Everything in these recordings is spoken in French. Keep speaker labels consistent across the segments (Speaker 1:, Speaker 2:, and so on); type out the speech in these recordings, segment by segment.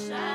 Speaker 1: faire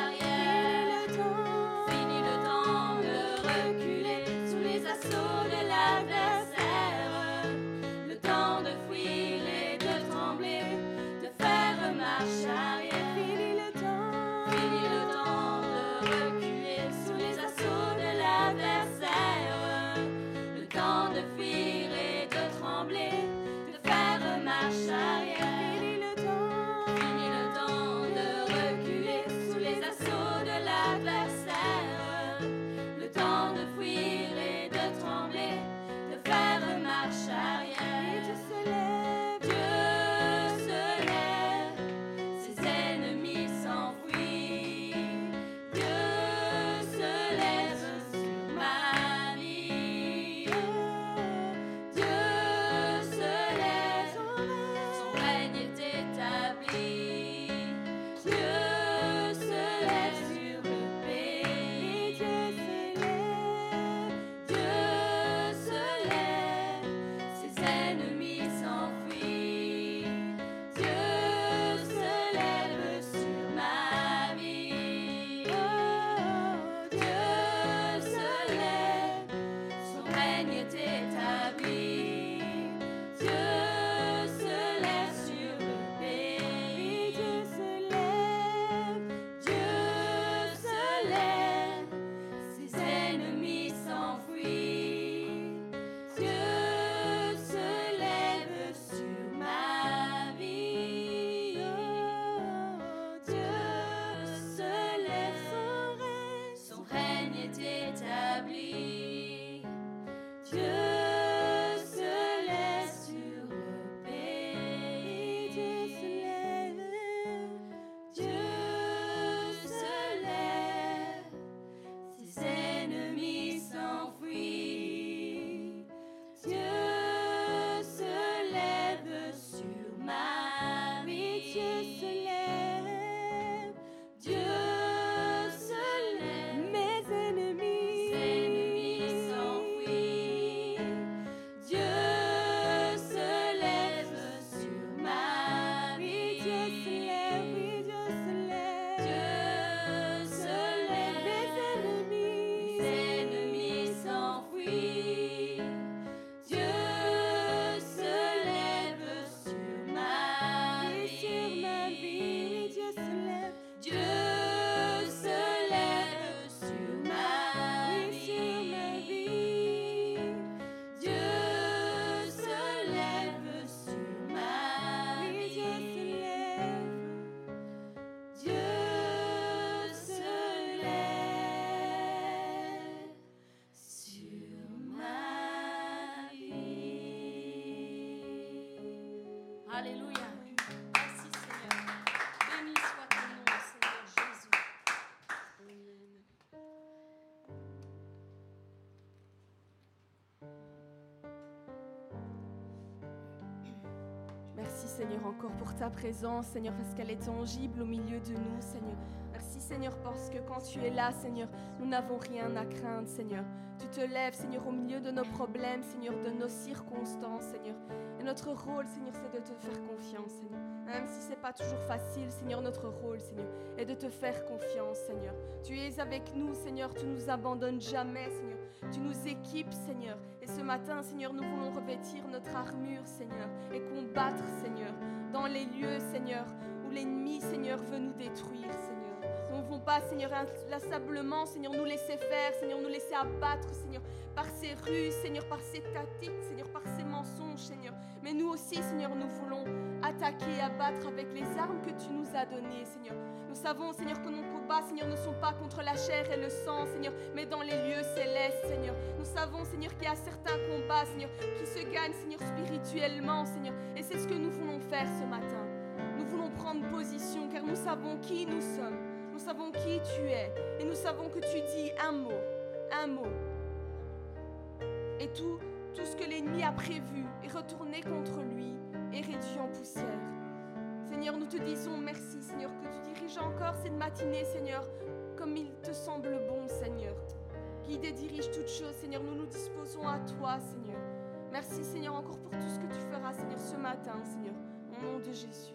Speaker 1: Seigneur
Speaker 2: encore pour ta présence, Seigneur, parce qu'elle est tangible au milieu de nous, Seigneur. Merci Seigneur parce que quand tu es là, Seigneur, nous n'avons rien à craindre, Seigneur. Tu te lèves, Seigneur, au milieu de nos problèmes, Seigneur, de nos circonstances, Seigneur. Et notre rôle, Seigneur, c'est de te faire confiance, Seigneur. Même si c'est pas toujours facile, Seigneur, notre rôle, Seigneur, est de te faire confiance, Seigneur. Tu es avec nous, Seigneur, tu nous abandonnes jamais, Seigneur. Tu nous équipes, Seigneur. Et ce matin, Seigneur, nous voulons revêtir notre armure, Seigneur, et combattre, Seigneur, dans les lieux, Seigneur, où l'ennemi, Seigneur, veut nous détruire, Seigneur. Nous ne voulons pas, Seigneur, inlassablement, Seigneur, nous laisser faire, Seigneur, nous laisser abattre, Seigneur, par ces ruses, Seigneur, par ces tactiques, Seigneur, par ces mensonges, Seigneur. Mais nous aussi, Seigneur, nous voulons attaquer abattre avec les armes que tu nous as données, Seigneur. Nous savons, Seigneur, que nos combats, Seigneur, ne sont pas contre la chair et le sang, Seigneur, mais dans les lieux célestes, Seigneur. Nous savons, Seigneur, qu'il y a certains combats, Seigneur, qui se gagnent, Seigneur, spirituellement, Seigneur. Et c'est ce que nous voulons faire ce matin. Nous voulons prendre position, car nous savons qui nous sommes. Nous savons qui tu es. Et nous savons que tu dis un mot, un mot. Et tout, tout ce que l'ennemi a prévu est retourné contre lui et réduit en poussière. Seigneur, nous te disons merci, Seigneur, que tu diriges encore cette matinée, Seigneur, comme il te semble bon, Seigneur. Guide et dirige toutes choses, Seigneur. Nous nous disposons à toi, Seigneur. Merci, Seigneur, encore pour tout ce que tu feras, Seigneur, ce matin, Seigneur. Au nom de Jésus.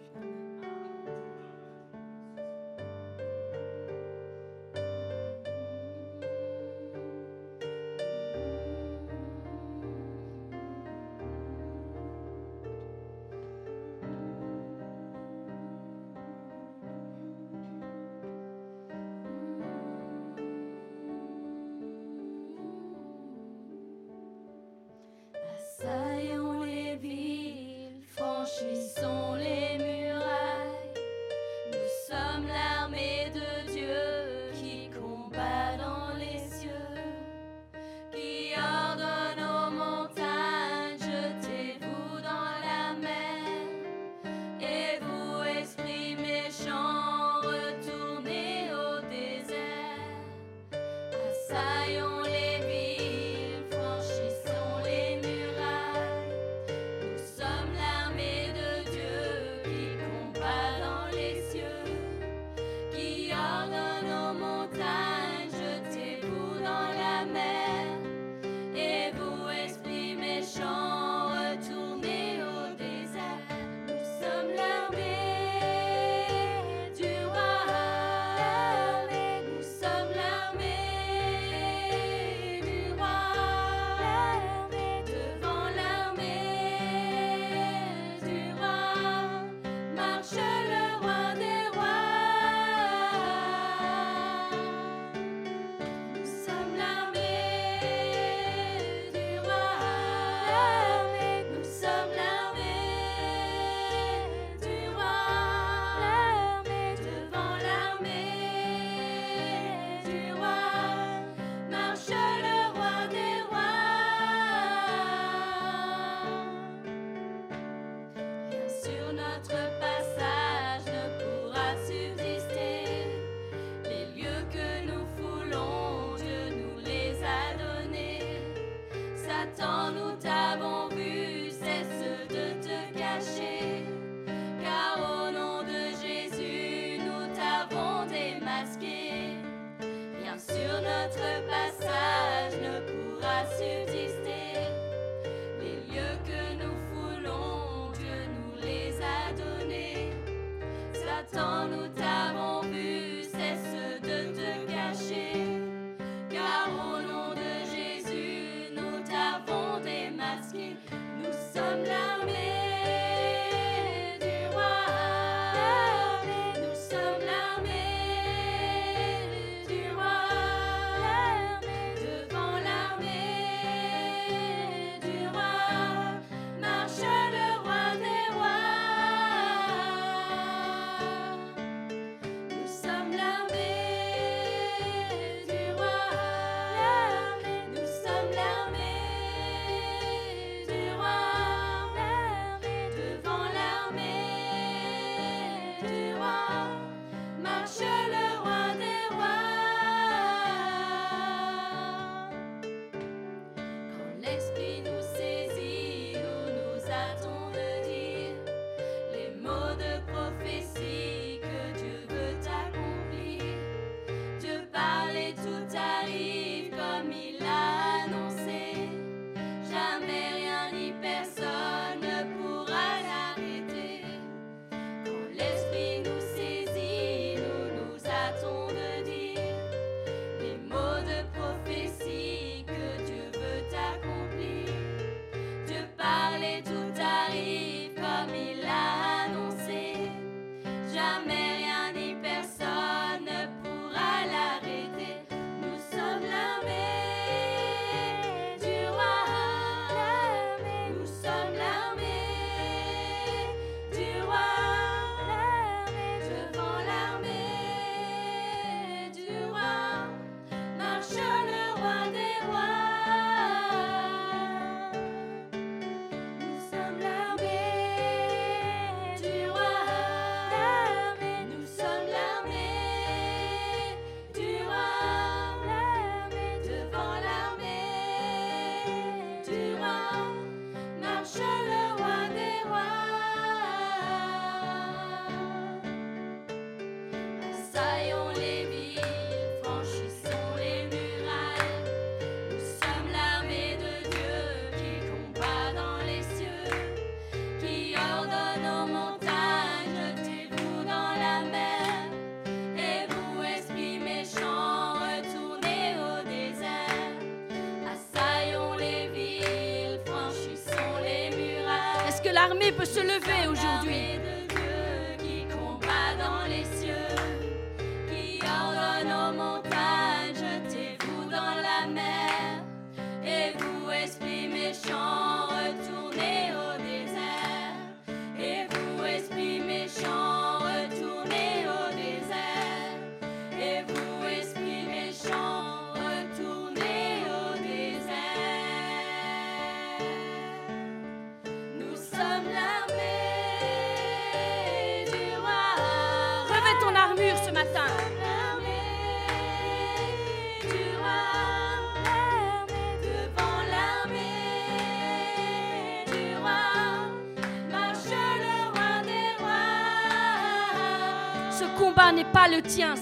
Speaker 1: Aujourd'hui tien,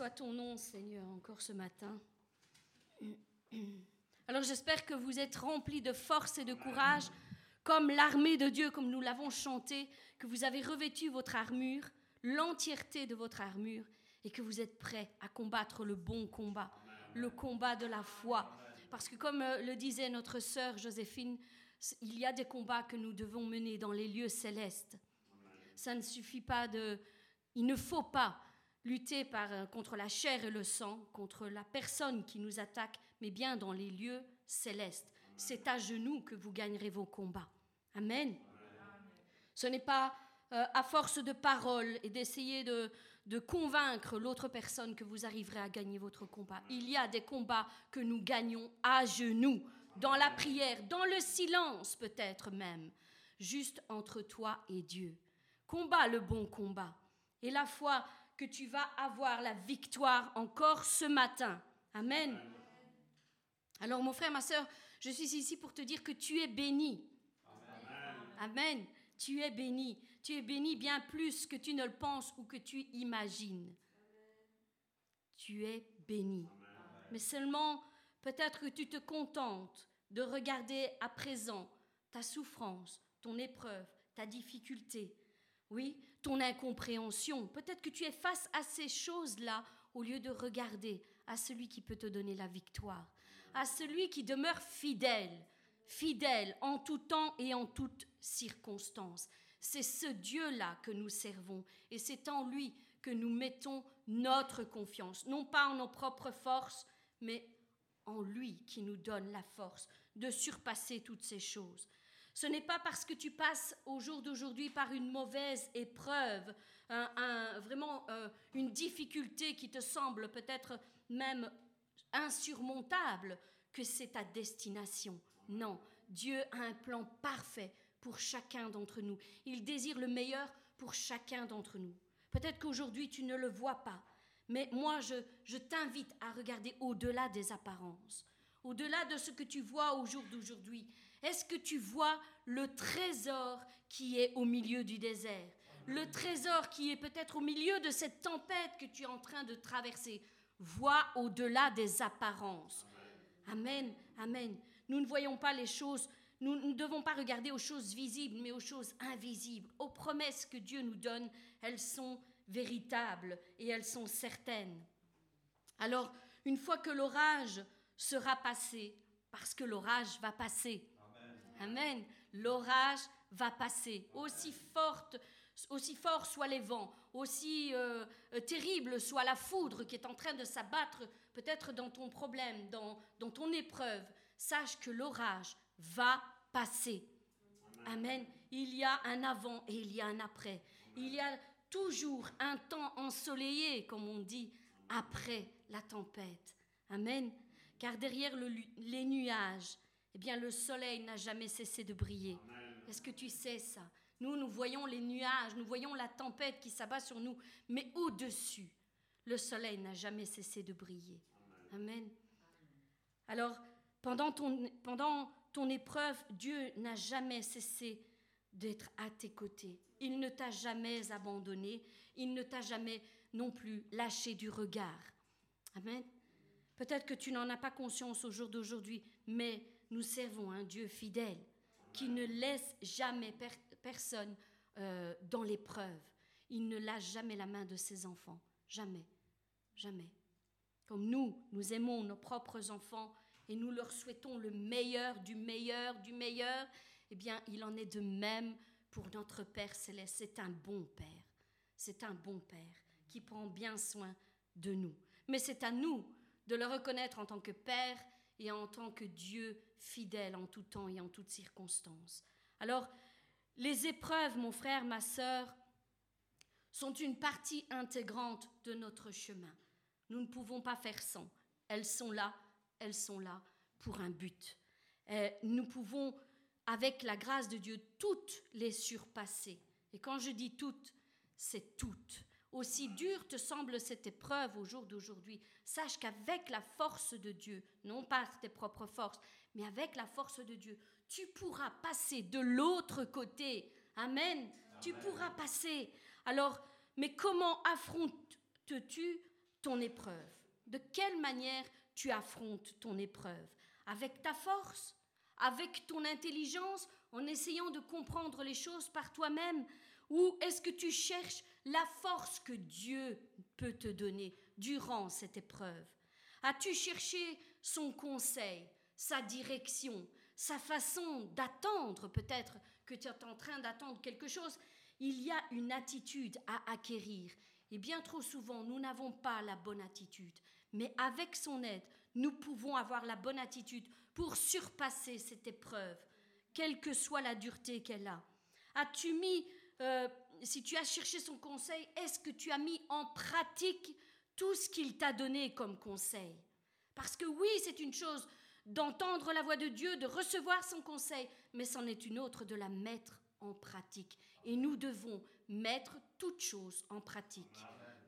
Speaker 3: soit ton nom, Seigneur, encore ce matin. Alors j'espère que vous êtes remplis de force et de courage, comme l'armée de Dieu, comme nous l'avons chanté, que vous avez revêtu votre armure, l'entièreté de votre armure, et que vous êtes prêts à combattre le bon combat, le combat de la foi. Parce que comme euh, le disait notre sœur Joséphine, il y a des combats que nous devons mener dans les lieux célestes. Ça ne suffit pas de... Il ne faut pas lutter euh, contre la chair et le sang, contre la personne qui nous attaque, mais bien dans les lieux célestes. C'est à genoux que vous gagnerez vos combats. Amen. Ce n'est pas euh, à force de paroles et d'essayer de, de convaincre l'autre personne que vous arriverez à gagner votre combat. Il y a des combats que nous gagnons à genoux, dans la prière, dans le silence peut-être même, juste entre toi et Dieu. Combat le bon combat. Et la foi que tu vas avoir la victoire encore ce matin. Amen. Alors mon frère, ma soeur, je suis ici pour te dire que tu es béni. Amen. Tu es béni. Tu es béni bien plus que tu ne le penses ou que tu imagines. Tu es béni. Mais seulement, peut-être que tu te contentes de regarder à présent ta souffrance, ton épreuve, ta difficulté. Oui, ton incompréhension. Peut-être que tu es face à ces choses-là au lieu de regarder à celui qui peut te donner la victoire, à celui qui demeure fidèle, fidèle en tout temps et en toutes circonstances. C'est ce Dieu-là que nous servons et c'est en lui que nous mettons notre confiance, non pas en nos propres forces, mais en lui qui nous donne la force de surpasser toutes ces choses. Ce n'est pas parce que tu passes au jour d'aujourd'hui par une mauvaise épreuve, vraiment euh, une difficulté qui te semble peut-être même insurmontable, que c'est ta destination. Non, Dieu a un plan parfait pour chacun d'entre nous. Il désire le meilleur pour chacun d'entre nous. Peut-être qu'aujourd'hui tu ne le vois pas, mais moi je, je t'invite à regarder au-delà des apparences, au-delà de ce que tu vois au jour d'aujourd'hui. Est-ce que tu vois le trésor qui est au milieu du désert? Le trésor qui est peut-être au milieu de cette tempête que tu es en train de traverser. Vois au-delà des apparences. Amen, amen. Nous ne voyons pas les choses, nous ne devons pas regarder aux choses visibles, mais aux choses invisibles, aux promesses que Dieu nous donne. Elles sont véritables et elles sont certaines. Alors, une fois que l'orage sera passé, parce que l'orage va passer, Amen. L'orage va passer. Aussi forte, aussi fort soient les vents, aussi euh, euh, terrible soit la foudre qui est en train de s'abattre peut-être dans ton problème, dans, dans ton épreuve, sache que l'orage va passer. Amen. Il y a un avant et il y a un après. Il y a toujours un temps ensoleillé, comme on dit, après la tempête. Amen. Car derrière les nuages, eh bien le soleil n'a jamais cessé de briller. Est-ce que tu sais ça? Nous, nous voyons les nuages, nous voyons la tempête qui s'abat sur nous, mais au-dessus, le soleil n'a jamais cessé de briller. Amen. Alors, pendant ton, pendant ton épreuve, Dieu n'a jamais cessé d'être à tes côtés. Il ne t'a jamais abandonné, il ne t'a jamais non plus lâché du regard. Amen. Peut-être que tu n'en as pas conscience au jour d'aujourd'hui, mais nous servons un Dieu fidèle qui ne laisse jamais personne euh, dans l'épreuve. Il ne lâche jamais la main de ses enfants. Jamais. Jamais. Comme nous, nous aimons nos propres enfants et nous leur souhaitons le meilleur, du meilleur, du meilleur, eh bien, il en est de même pour notre Père céleste. C'est un bon Père. C'est un bon Père qui prend bien soin de nous. Mais c'est à nous de le reconnaître en tant que Père et en tant que Dieu fidèle en tout temps et en toutes circonstances. Alors, les épreuves, mon frère, ma sœur, sont une partie intégrante de notre chemin. Nous ne pouvons pas faire sans. Elles sont là, elles sont là pour un but. nous pouvons avec la grâce de Dieu, toutes les surpasser. Et quand je dis toutes, c'est toutes. Aussi dure te semble cette épreuve au jour d'aujourd'hui, sache qu'avec la force de Dieu, non pas tes propres forces, mais avec la force de Dieu, tu pourras passer de l'autre côté. Amen. Tu pourras passer. Alors, mais comment affrontes-tu ton épreuve? De quelle manière tu affrontes ton épreuve? Avec ta force? Avec ton intelligence? En essayant de comprendre les choses par toi-même? Ou est-ce que tu cherches la force que Dieu peut te donner durant cette épreuve? As-tu cherché son conseil, sa direction, sa façon d'attendre peut-être que tu es en train d'attendre quelque chose Il y a une attitude à acquérir. Et bien trop souvent, nous n'avons pas la bonne attitude. Mais avec son aide, nous pouvons avoir la bonne attitude pour surpasser cette épreuve, quelle que soit la dureté qu'elle a. As-tu mis euh, si tu as cherché son conseil, est-ce que tu as mis en pratique tout ce qu'il t'a donné comme conseil? Parce que oui, c'est une chose d'entendre la voix de Dieu, de recevoir son conseil, mais c'en est une autre de la mettre en pratique. Et nous devons mettre toutes choses en pratique.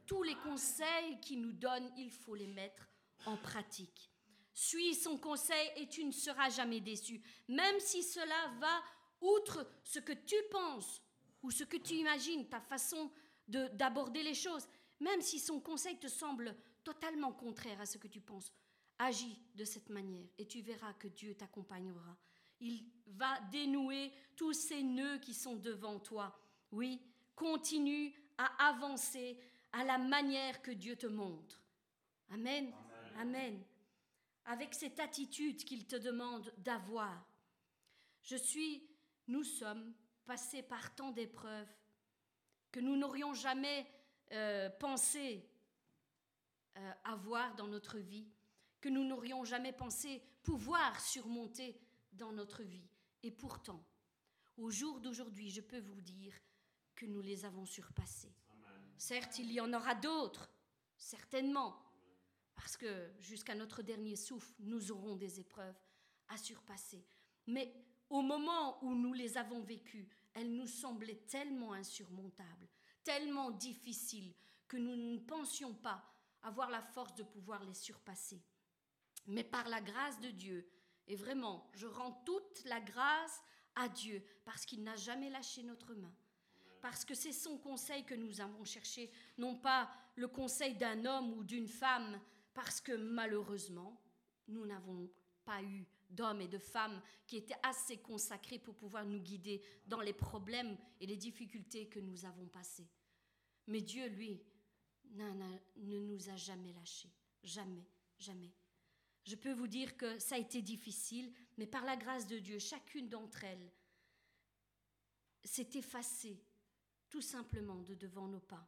Speaker 3: Tous les conseils qu'il nous donne, il faut les mettre en pratique. Suis son conseil et tu ne seras jamais déçu, même si cela va outre ce que tu penses ou ce que tu imagines, ta façon d'aborder les choses, même si son conseil te semble totalement contraire à ce que tu penses, agis de cette manière et tu verras que Dieu t'accompagnera. Il va dénouer tous ces nœuds qui sont devant toi. Oui, continue à avancer à la manière que Dieu te montre. Amen. Amen. Amen. Avec cette attitude qu'il te demande d'avoir. Je suis, nous sommes passé par tant d'épreuves que nous n'aurions jamais euh, pensé euh, avoir dans notre vie, que nous n'aurions jamais pensé pouvoir surmonter dans notre vie. Et pourtant, au jour d'aujourd'hui, je peux vous dire que nous les avons surpassés. Certes, il y en aura d'autres, certainement, parce que jusqu'à notre dernier souffle, nous aurons des épreuves à surpasser. Mais au moment où nous les avons vécues, elles nous semblaient tellement insurmontables, tellement difficiles, que nous ne pensions pas avoir la force de pouvoir les surpasser. Mais par la grâce de Dieu, et vraiment, je rends toute la grâce à Dieu, parce qu'il n'a jamais lâché notre main, parce que c'est son conseil que nous avons cherché, non pas le conseil d'un homme ou d'une femme, parce que malheureusement, nous n'avons pas eu d'hommes et de femmes qui étaient assez consacrés pour pouvoir nous guider dans les problèmes et les difficultés que nous avons passés. Mais Dieu, lui, ne nous a jamais lâchés. Jamais, jamais. Je peux vous dire que ça a été difficile, mais par la grâce de Dieu, chacune d'entre elles s'est effacée tout simplement de devant nos pas,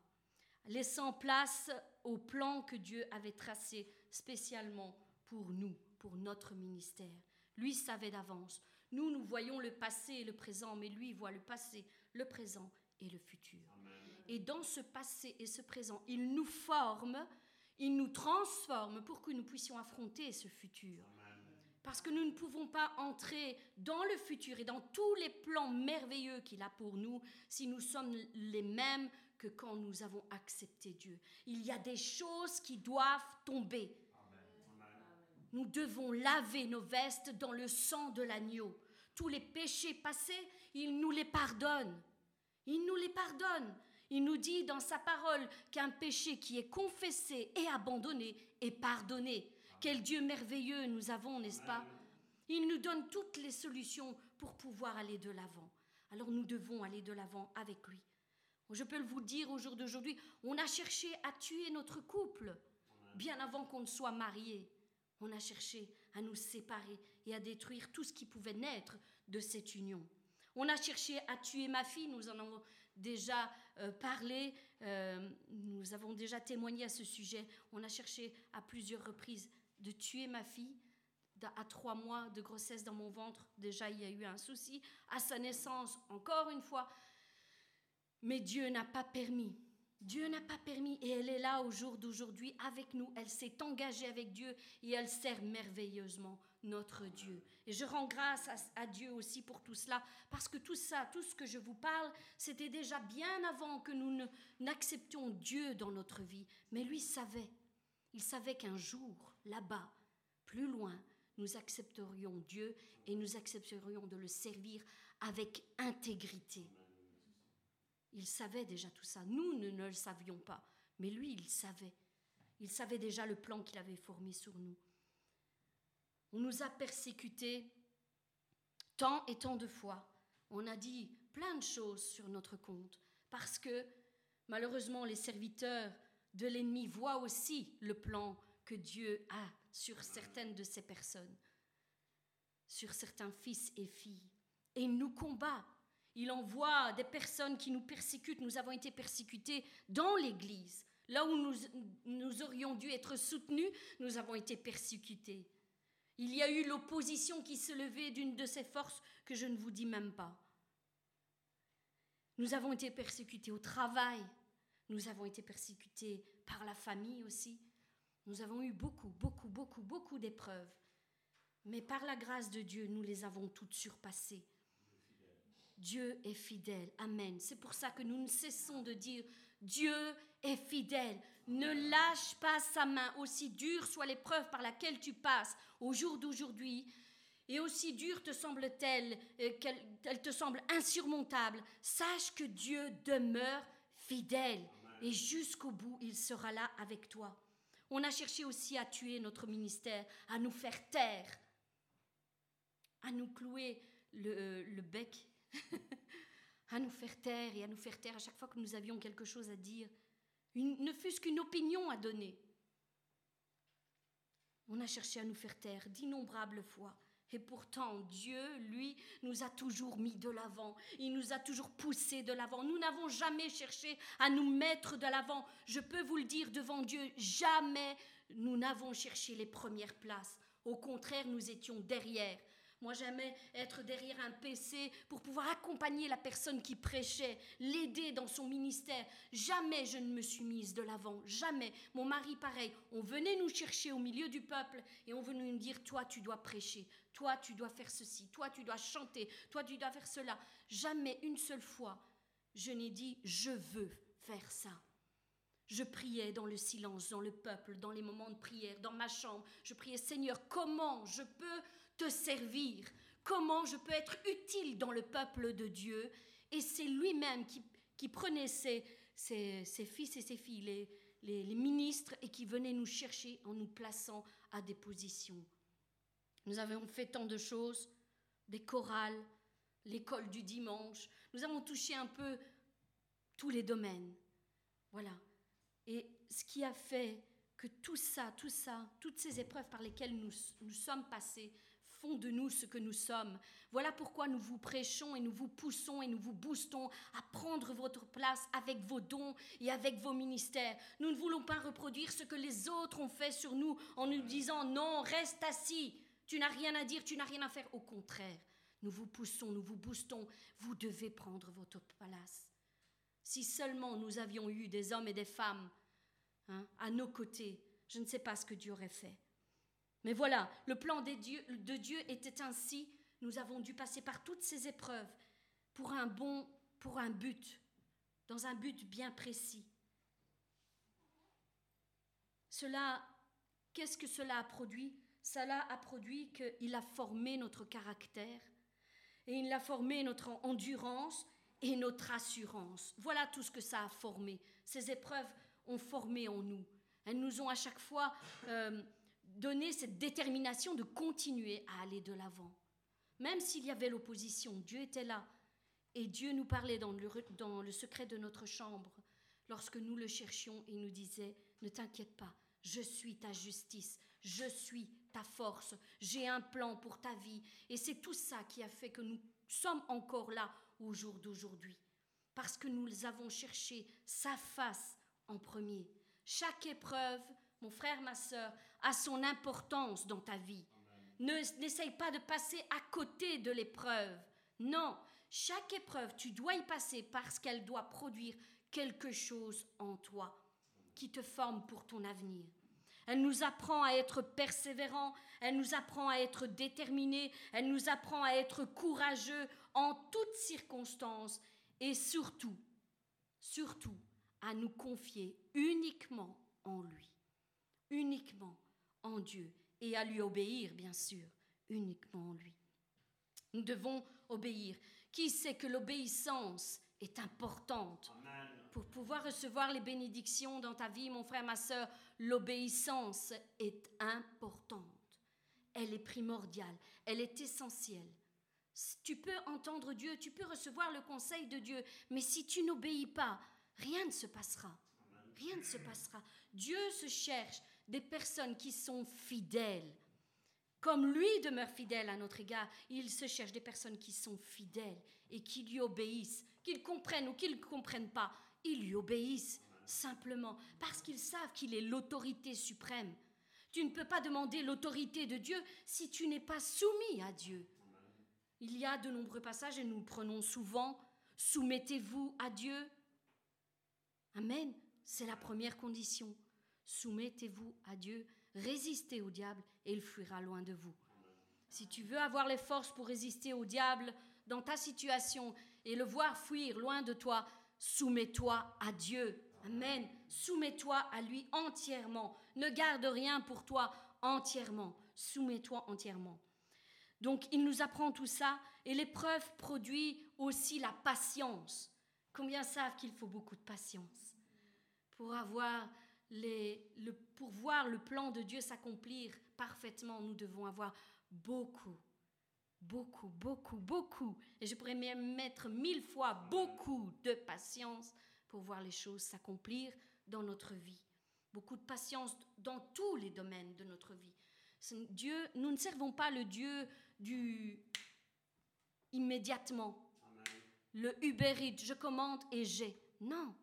Speaker 3: laissant place au plan que Dieu avait tracé spécialement pour nous, pour notre ministère. Lui savait d'avance. Nous, nous voyons le passé et le présent, mais lui voit le passé, le présent et le futur. Et dans ce passé et ce présent, il nous forme, il nous transforme pour que nous puissions affronter ce futur. Parce que nous ne pouvons pas entrer dans le futur et dans tous les plans merveilleux qu'il a pour nous si nous sommes les mêmes que quand nous avons accepté Dieu. Il y a des choses qui doivent tomber. Nous devons laver nos vestes dans le sang de l'agneau. Tous les péchés passés, il nous les pardonne. Il nous les pardonne. Il nous dit dans sa parole qu'un péché qui est confessé et abandonné est pardonné. Quel Dieu merveilleux nous avons, n'est-ce pas Il nous donne toutes les solutions pour pouvoir aller de l'avant. Alors nous devons aller de l'avant avec lui. Je peux vous dire au jour d'aujourd'hui, on a cherché à tuer notre couple bien avant qu'on ne soit mariés. On a cherché à nous séparer et à détruire tout ce qui pouvait naître de cette union. On a cherché à tuer ma fille, nous en avons déjà euh, parlé, euh, nous avons déjà témoigné à ce sujet. On a cherché à plusieurs reprises de tuer ma fille. À trois mois de grossesse dans mon ventre, déjà il y a eu un souci. À sa naissance, encore une fois. Mais Dieu n'a pas permis Dieu n'a pas permis et elle est là au jour d'aujourd'hui avec nous. Elle s'est engagée avec Dieu et elle sert merveilleusement notre Dieu. Et je rends grâce à, Dieu aussi pour tout cela, parce que tout ça, tout ce que je vous parle, c'était déjà bien avant que nous n'acceptions Dieu dans notre vie. Mais lui savait. Il savait qu'un jour, là-bas, plus loin, nous accepterions Dieu et nous accepterions de le servir avec intégrité. Il savait déjà tout ça. Nous ne, le savions pas, mais lui, il savait. Il savait déjà le plan qu'il avait formé sur nous. On nous a persécutés tant et tant de fois. On a dit plein de choses sur notre compte, parce que malheureusement les serviteurs de l'ennemi voient aussi le plan que Dieu a sur certaines de ces personnes, sur certains fils et filles. Et il nous combat. Il envoie des personnes qui nous persécutent. Nous avons été persécutés dans l'Église. Là où nous, nous aurions dû être soutenus, nous avons été persécutés. Il y a eu l'opposition qui se levait d'une de ces forces que je ne vous dis même pas. Nous avons été persécutés au travail, nous avons été persécutés par la famille aussi. Nous avons eu beaucoup, beaucoup, beaucoup, beaucoup d'épreuves. Mais par la grâce de Dieu, nous les avons toutes surpassées. Dieu est fidèle. Amen. C'est pour ça que nous ne cessons de dire Dieu est fidèle. Ne lâche pas sa main, aussi dure soit l'épreuve par laquelle tu passes au jour d'aujourd'hui, et aussi dure te semble-t-elle euh, qu'elle elle te semble insurmontable. Sache que Dieu demeure fidèle et jusqu'au bout, il sera là avec toi. On a cherché aussi à tuer notre ministère, à nous faire taire, à nous clouer le, euh, le bec, à nous faire taire et à nous faire taire à chaque fois que nous avions quelque chose à dire, ne fût-ce qu'une opinion à donner. On a cherché à nous faire taire d'innombrables fois. Et pourtant, Dieu, lui, nous a toujours mis de l'avant. Il nous a toujours poussés de l'avant. Nous n'avons jamais cherché à nous mettre de l'avant. Je peux vous le dire devant Dieu, jamais nous n'avons cherché les premières places. Au contraire, nous étions derrière. Moi, j'aimais être derrière un PC pour pouvoir accompagner la personne qui prêchait, l'aider dans son ministère. Jamais je ne me suis mise de l'avant, jamais. Mon mari, pareil, on venait nous chercher au milieu du peuple et on venait nous dire, toi, tu dois prêcher, toi, tu dois faire ceci, toi, tu dois chanter, toi, tu dois faire cela. Jamais une seule fois, je n'ai dit, je veux faire ça. Je priais dans le silence, dans le peuple, dans les moments de prière, dans ma chambre. Je priais, Seigneur, comment je peux te servir Comment je peux être utile dans le peuple de Dieu Et c'est lui-même qui, qui prenait ses, ses- fils et ses filles, les, les- les ministres, et qui venait nous chercher en nous plaçant à des positions. Nous avons fait tant de choses, des chorales, l'école du dimanche. Nous avons touché un peu tous les domaines. Voilà. Et ce qui a fait que tout ça, tout ça, toutes ces épreuves par lesquelles nous, nous sommes passés de nous ce que nous sommes. Voilà pourquoi nous vous prêchons et nous vous poussons et nous vous boostons à prendre votre place avec vos dons et avec vos ministères. Nous ne voulons pas reproduire ce que les autres ont fait sur nous en nous disant non, reste assis, tu n'as rien à dire, tu n'as rien à faire. Au contraire, nous vous poussons, nous vous boostons, vous devez prendre votre place. Si seulement nous avions eu des hommes et des femmes hein, à nos côtés, je ne sais pas ce que Dieu aurait fait. Mais voilà, le plan de Dieu était ainsi. Nous avons dû passer par toutes ces épreuves pour un bon, pour un but, dans un but bien précis. Cela, qu'est-ce que cela a produit? Cela a produit qu'il a formé notre caractère et il a formé notre endurance et notre assurance. Voilà tout ce que ça a formé. Ces épreuves ont formé en nous. Elles nous ont à chaque fois euh, donné cette détermination de continuer à aller de l'avant. Même s'il y avait l'opposition, Dieu était là. Et Dieu nous parlait dans le, dans le secret de notre chambre lorsque nous le cherchions et nous disait, ne t'inquiète pas, je suis ta justice, je suis ta force, j'ai un plan pour ta vie. Et c'est tout ça qui a fait que nous sommes encore là au jour d'aujourd'hui. Parce que nous avons cherché sa face en premier. Chaque épreuve, mon frère, ma sœur, a son importance dans ta vie. Ne- N'essaye pas de passer à côté de l'épreuve. Non, chaque épreuve, tu dois y passer parce qu'elle doit produire quelque chose en toi qui te forme pour ton avenir. Elle nous apprend à être persévérants, elle nous apprend à être déterminés, elle nous apprend à être courageux en toutes circonstances et surtout, surtout, à nous confier uniquement en lui, uniquement en Dieu et à lui obéir, bien sûr, uniquement en lui. Nous devons obéir. Qui sait que l'obéissance est importante pour pouvoir recevoir les bénédictions dans ta vie, mon frère, ma soeur, l'obéissance est importante. Elle est primordiale, elle est essentielle. Tu peux entendre Dieu, tu peux recevoir le conseil de Dieu, mais si tu n'obéis pas, rien ne se passera. Rien ne se passera. Dieu se cherche des personnes qui sont fidèles. Comme lui demeure fidèle à notre égard, il se cherche des personnes qui sont fidèles et qui lui obéissent, qu'ils comprennent ou qu'ils ne comprennent pas. Ils lui obéissent simplement parce qu'ils savent qu'il est l'autorité suprême. Tu ne peux pas demander l'autorité de Dieu si tu n'es pas soumis à Dieu. Il y a de nombreux passages et nous prenons souvent Soumettez-vous à Dieu. Amen. C'est la première condition. Soumettez-vous à Dieu, résistez au diable et il fuira loin de vous. Si tu veux avoir les forces pour résister au diable dans ta situation et le voir fuir loin de toi, soumets-toi à Dieu. Amen. Soumets-toi à lui entièrement. Ne garde rien pour toi entièrement. Soumets-toi entièrement. Donc il nous apprend tout ça et l'épreuve produit aussi la patience. Combien savent qu'il faut beaucoup de patience pour avoir les, le, pour voir le plan de Dieu s'accomplir parfaitement, nous devons avoir beaucoup, beaucoup, beaucoup, beaucoup, et je pourrais même mettre mille fois beaucoup de patience pour voir les choses s'accomplir dans notre vie. Beaucoup de patience dans tous les domaines de notre vie. Dieu, nous ne servons pas le Dieu du immédiatement. Le Uber je commande et j'ai. Non,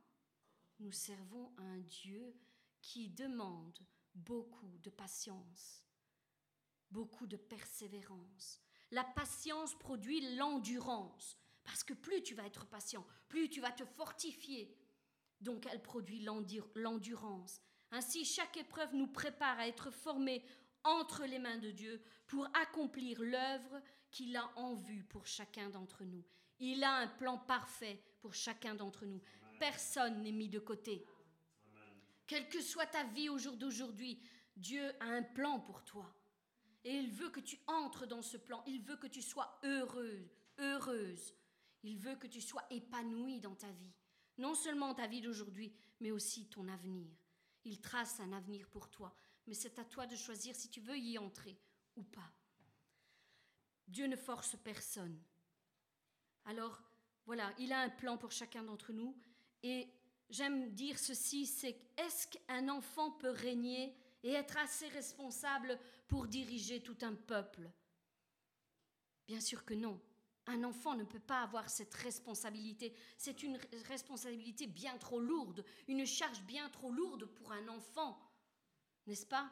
Speaker 3: nous servons un Dieu qui demande beaucoup de patience, beaucoup de persévérance. La patience produit l'endurance, parce que plus tu vas être patient, plus tu vas te fortifier. Donc elle produit l'endurance. Ainsi, chaque épreuve nous prépare à être formés entre les mains de Dieu pour accomplir l'œuvre qu'il a en vue pour chacun d'entre nous. Il a un plan parfait pour chacun d'entre nous. Personne n'est mis de côté. Quelle que soit ta vie au jour d'aujourd'hui, Dieu a un plan pour toi. Et il veut que tu entres dans ce plan. Il veut que tu sois heureux, heureuse. Il veut que tu sois épanoui dans ta vie. Non seulement ta vie d'aujourd'hui, mais aussi ton avenir. Il trace un avenir pour toi. Mais c'est à toi de choisir si tu veux y entrer ou pas. Dieu ne force personne. Alors, voilà, il a un plan pour chacun d'entre nous. Et j'aime dire ceci, c'est est-ce qu'un enfant peut régner et être assez responsable pour diriger tout un peuple? Bien sûr que non. Un enfant ne peut pas avoir cette responsabilité. C'est une responsabilité bien trop lourde, une charge bien trop lourde pour un enfant, n'est-ce pas?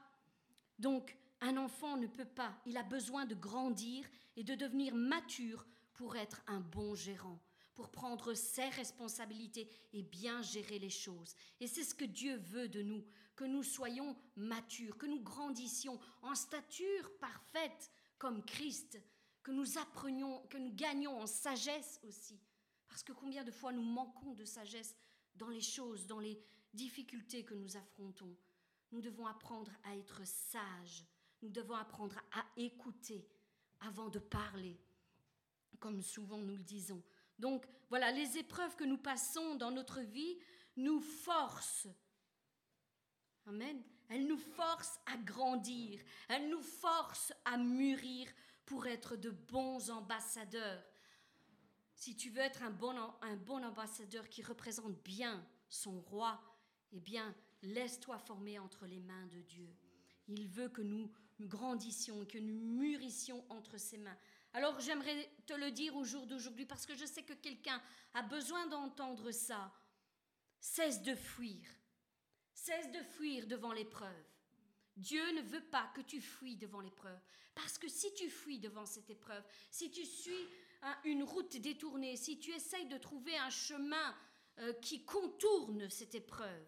Speaker 3: Donc, un enfant ne peut pas, il a besoin de grandir et de devenir mature pour être un bon gérant, pour prendre ses responsabilités et bien gérer les choses. Et c'est ce que Dieu veut de nous, que nous soyons matures, que nous grandissions en stature parfaite comme Christ, que nous apprenions, que nous gagnions en sagesse aussi. Parce que combien de fois nous manquons de sagesse dans les choses, dans les difficultés que nous affrontons. Nous devons apprendre à être sages, nous devons apprendre à écouter avant de parler, comme souvent nous le disons. Donc voilà, les épreuves que nous passons dans notre vie nous forcent. Amen. Elles nous forcent à grandir, elles nous forcent à mûrir pour être de bons ambassadeurs. Si tu veux être un bon, un bon ambassadeur qui représente bien son roi, eh bien, laisse-toi former entre les mains de Dieu. Il veut que nous grandissions, que nous mûrissions entre ses mains. Alors j'aimerais te le dire au jour d'aujourd'hui parce que je sais que quelqu'un a besoin d'entendre ça. Cesse de fuir. Cesse de fuir devant l'épreuve. Dieu ne veut pas que tu fuis devant l'épreuve. Parce que si tu fuis devant cette épreuve, si tu suis une route détournée, si tu essayes de trouver un chemin euh, qui contourne cette épreuve,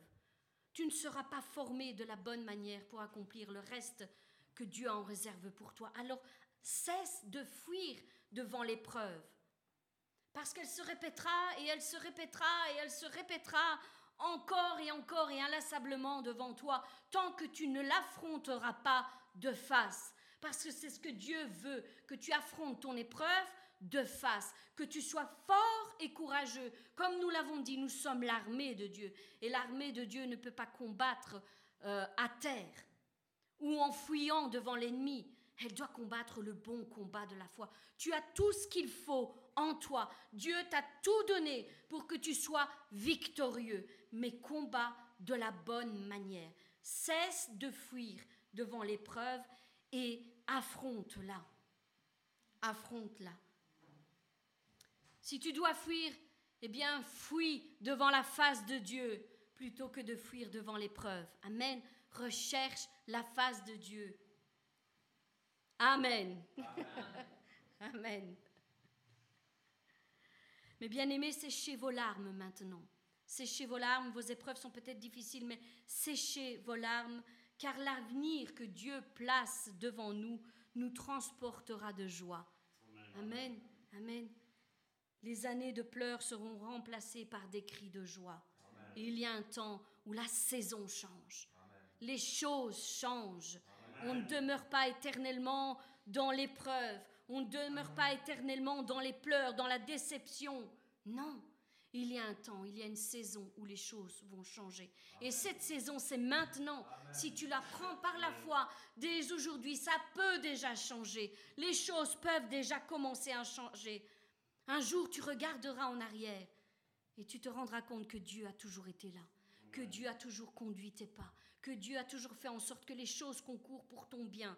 Speaker 3: tu ne seras pas formé de la bonne manière pour accomplir le reste que Dieu en réserve pour toi. Alors cesse de fuir devant l'épreuve. Parce qu'elle se répétera et elle se répétera et elle se répétera encore et encore et inlassablement devant toi tant que tu ne l'affronteras pas de face. Parce que c'est ce que Dieu veut, que tu affrontes ton épreuve de face, que tu sois fort et courageux. Comme nous l'avons dit, nous sommes l'armée de Dieu. Et l'armée de Dieu ne peut pas combattre euh, à terre ou en fuyant devant l'ennemi. Elle doit combattre le bon combat de la foi. Tu as tout ce qu'il faut en toi. Dieu t'a tout donné pour que tu sois victorieux, mais combat de la bonne manière. Cesse de fuir devant l'épreuve et affronte-la. Affronte-la. Si tu dois fuir, eh bien, fuis devant la face de Dieu plutôt que de fuir devant l'épreuve. Amen. Recherche la face de Dieu. Amen. Amen. Mais bien aimés, séchez vos larmes maintenant. Séchez vos larmes, vos épreuves sont peut-être difficiles, mais séchez vos larmes, car l'avenir que Dieu place devant nous nous transportera de joie. Amen. Amen. Les années de pleurs seront remplacées par des cris de joie. Et il y a un temps où la saison change. Les choses changent. On ne demeure pas éternellement dans l'épreuve. On ne demeure pas éternellement dans les pleurs, dans la déception. Non. Il y a un temps, il y a une saison où les choses vont changer. Et cette saison, c'est maintenant. Si tu la prends par la foi, dès aujourd'hui, ça peut déjà changer. Les choses peuvent déjà commencer à changer. Un jour, tu regarderas en arrière et tu te rendras compte que Dieu a toujours été là, que Dieu a toujours conduit tes pas, que Dieu a toujours fait en sorte que les choses concourent pour ton bien.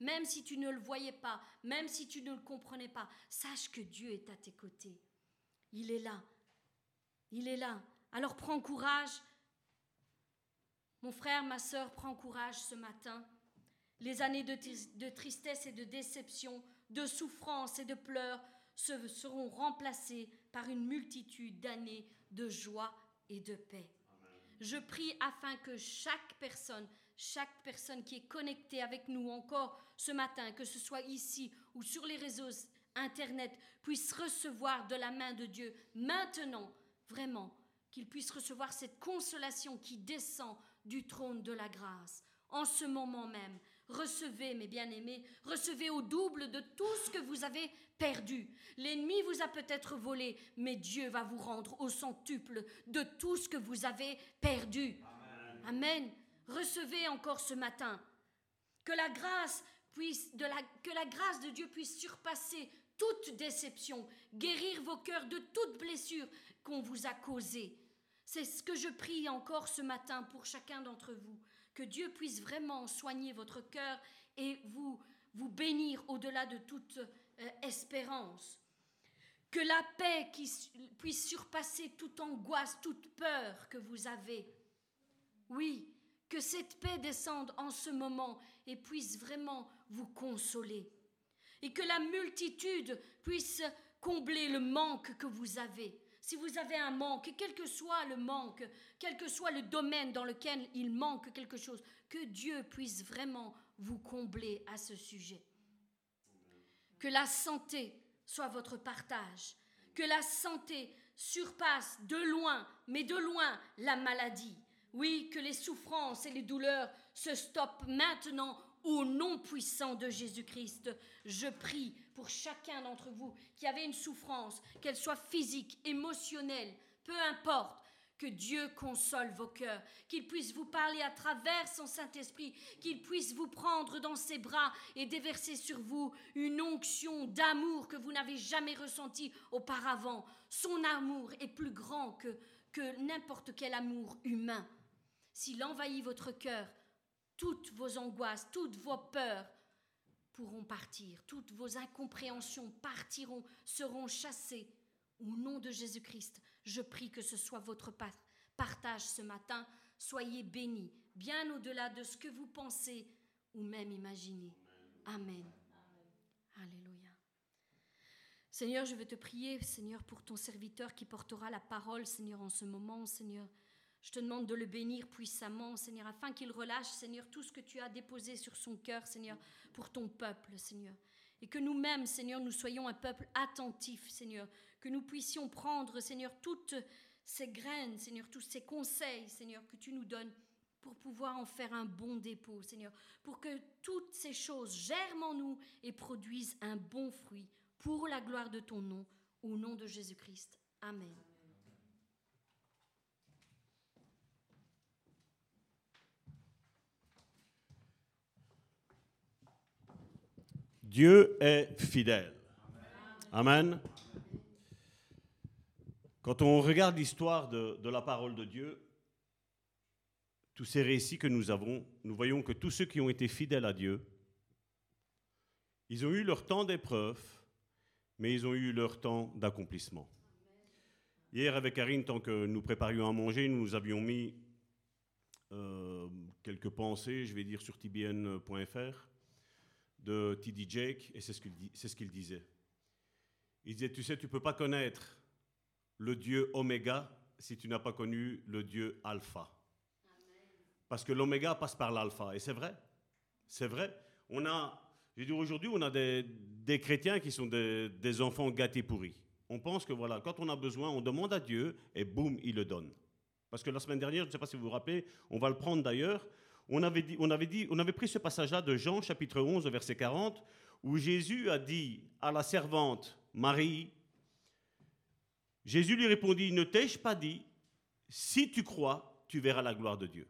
Speaker 3: Même si tu ne le voyais pas, même si tu ne le comprenais pas, sache que Dieu est à tes côtés. Il est là. Il est là. Alors prends courage. Mon frère, ma sœur, prends courage ce matin. Les années de, tristesse et de déception, de souffrance et de pleurs seront remplacées par une multitude d'années de joie et de paix. Je prie afin que chaque personne, chaque personne qui est connectée avec nous encore ce matin, que ce soit ici ou sur les réseaux Internet, puisse recevoir de la main de Dieu maintenant, vraiment, qu'il puisse recevoir cette consolation qui descend du trône de la grâce en ce moment même. Recevez, mes bien-aimés, recevez au double de tout ce que vous avez perdu. L'ennemi vous a peut-être volé, mais Dieu va vous rendre au centuple de tout ce que vous avez perdu. Amen. Recevez encore ce matin. Que la grâce puisse de la, que la grâce de Dieu puisse surpasser toute déception, guérir vos cœurs de toute blessure qu'on vous a causée. C'est ce que je prie encore ce matin pour chacun d'entre vous, que Dieu puisse vraiment soigner votre cœur et vous vous bénir au-delà de toute euh, espérance. Que la paix puisse surpasser toute angoisse, toute peur que vous avez. Oui, que cette paix descende en ce moment et puisse vraiment vous consoler. Et que la multitude puisse combler le manque que vous avez. Si vous avez un manque, quel que soit le manque, quel que soit le domaine dans lequel il manque quelque chose, que Dieu puisse vraiment vous combler à ce sujet. Que la santé soit votre partage. Que la santé surpasse de loin, mais de loin, la maladie. Oui, que les souffrances et les douleurs se stoppent maintenant au nom puissant de Jésus-Christ. Je prie pour chacun d'entre vous qui avait une souffrance, qu'elle soit physique, émotionnelle, peu importe, que Dieu console vos cœurs, qu'il puisse vous parler à travers son Saint-Esprit, qu'il puisse vous prendre dans ses bras et déverser sur vous une onction d'amour que vous n'avez jamais ressenti auparavant. Son amour est plus grand que, que n'importe quel amour humain. S'il envahit votre cœur, toutes vos angoisses, toutes vos peurs pourront partir, toutes vos incompréhensions partiront, seront chassées au nom de Jésus-Christ. Je prie que ce soit votre partage ce matin. Soyez bénis, bien au-delà de ce que vous pensez ou même imaginez. Amen. Alléluia. Seigneur, je veux te prier, Seigneur, pour ton serviteur qui portera la parole, Seigneur, en ce moment, Seigneur. Je te demande de le bénir puissamment, Seigneur, afin qu'il relâche, Seigneur, tout ce que tu as déposé sur son cœur, Seigneur, pour ton peuple, Seigneur. Et que nous-mêmes, Seigneur, nous soyons un peuple attentif, Seigneur. Que nous puissions prendre, Seigneur, toutes ces graines, Seigneur, tous ces conseils, Seigneur, que tu nous donnes pour pouvoir en faire un bon dépôt, Seigneur. Pour que toutes ces choses germent en nous et produisent un bon fruit pour la gloire de ton nom, au nom de Jésus-Christ. Amen.
Speaker 4: Dieu est fidèle. Amen. Quand on regarde l'histoire de, la parole de Dieu, tous ces récits que nous avons, nous voyons que tous ceux qui ont été fidèles à Dieu, ils ont eu leur temps d'épreuve, mais ils ont eu leur temps d'accomplissement. Hier, avec Karine, tant que nous préparions à manger, nous nous avions mis euh, quelques pensées, je vais dire, sur tbn.fr, de T.D. Jake, et c'est ce qu'il c'est ce qu'il disait. Il disait, tu sais, tu ne peux pas connaître le Dieu Oméga si tu n'as pas connu le Dieu Alpha. Parce que l'Oméga passe par l'Alpha, et c'est vrai. C'est vrai. On a, je veux dire, aujourd'hui, on a des, des chrétiens qui sont des, des enfants gâtés pourris. On pense que voilà, quand on a besoin, on demande à Dieu et boum, il le donne. Parce que la semaine dernière, je ne sais pas si vous vous rappelez, on va le prendre d'ailleurs, on avait, dit, on, avait dit, on avait pris ce passage-là de Jean chapitre 11, verset 40, où Jésus a dit à la servante Marie, Jésus lui répondit, ne t'ai-je pas dit, si tu crois, tu verras la gloire de Dieu.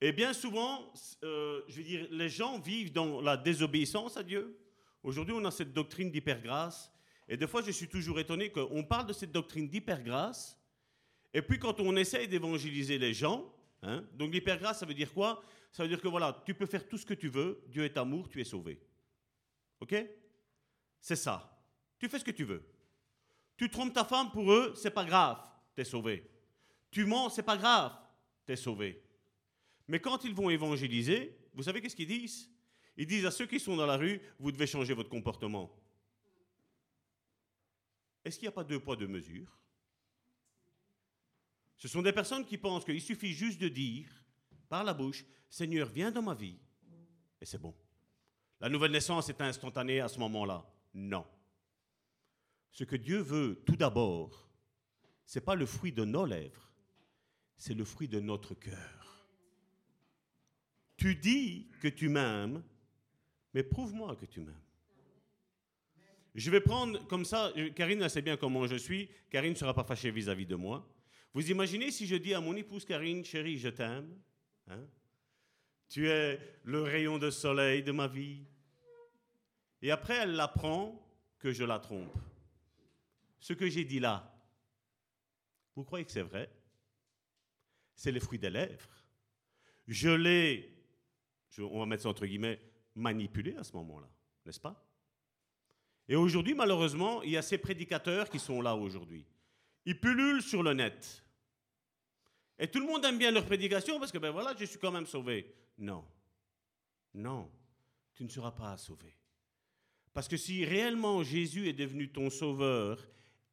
Speaker 4: Et bien souvent, euh, je veux dire, les gens vivent dans la désobéissance à Dieu. Aujourd'hui, on a cette doctrine d'hypergrâce. Et des fois, je suis toujours étonné qu'on parle de cette doctrine d'hypergrâce. Et puis, quand on essaye d'évangéliser les gens, hein, donc l'hypergrâce, ça veut dire quoi? Ça veut dire que voilà, tu peux faire tout ce que tu veux. Dieu est amour, tu es sauvé. OK? C'est ça. Tu fais ce que tu veux. Tu trompes ta femme pour eux, c'est pas grave, tu es sauvé. Tu mens, c'est pas grave, tu es sauvé. Mais quand ils vont évangéliser, vous savez qu'est-ce qu'ils disent? Ils disent à ceux qui sont dans la rue, vous devez changer votre comportement. Est-ce qu'il n'y a pas deux poids, deux mesures? Ce sont des personnes qui pensent qu'il suffit juste de dire par la bouche, Seigneur, viens dans ma vie, et c'est bon. La nouvelle naissance est instantanée à ce moment-là. Non. Ce que Dieu veut tout d'abord, ce n'est pas le fruit de nos lèvres, c'est le fruit de notre cœur. Tu dis que tu m'aimes, mais prouve-moi que tu m'aimes. Je vais prendre comme ça, Karine elle sait bien comment je suis, Karine ne sera pas fâchée vis-à-vis de moi. Vous imaginez si je dis à mon épouse Karine, chérie, je t'aime, hein? tu es le rayon de soleil de ma vie, et après elle apprend que je la trompe. Ce que j'ai dit là, vous croyez que c'est vrai? C'est les fruits des lèvres. Je l'ai, on va mettre ça entre guillemets, manipulé à ce moment-là, n'est-ce pas? Et aujourd'hui, malheureusement, il y a ces prédicateurs qui sont là aujourd'hui. Ils pullulent sur le net. Et tout le monde aime bien leur prédication parce que, ben voilà, je suis quand même sauvé. Non. Non. Tu ne seras pas sauvé. Parce que si réellement Jésus est devenu ton sauveur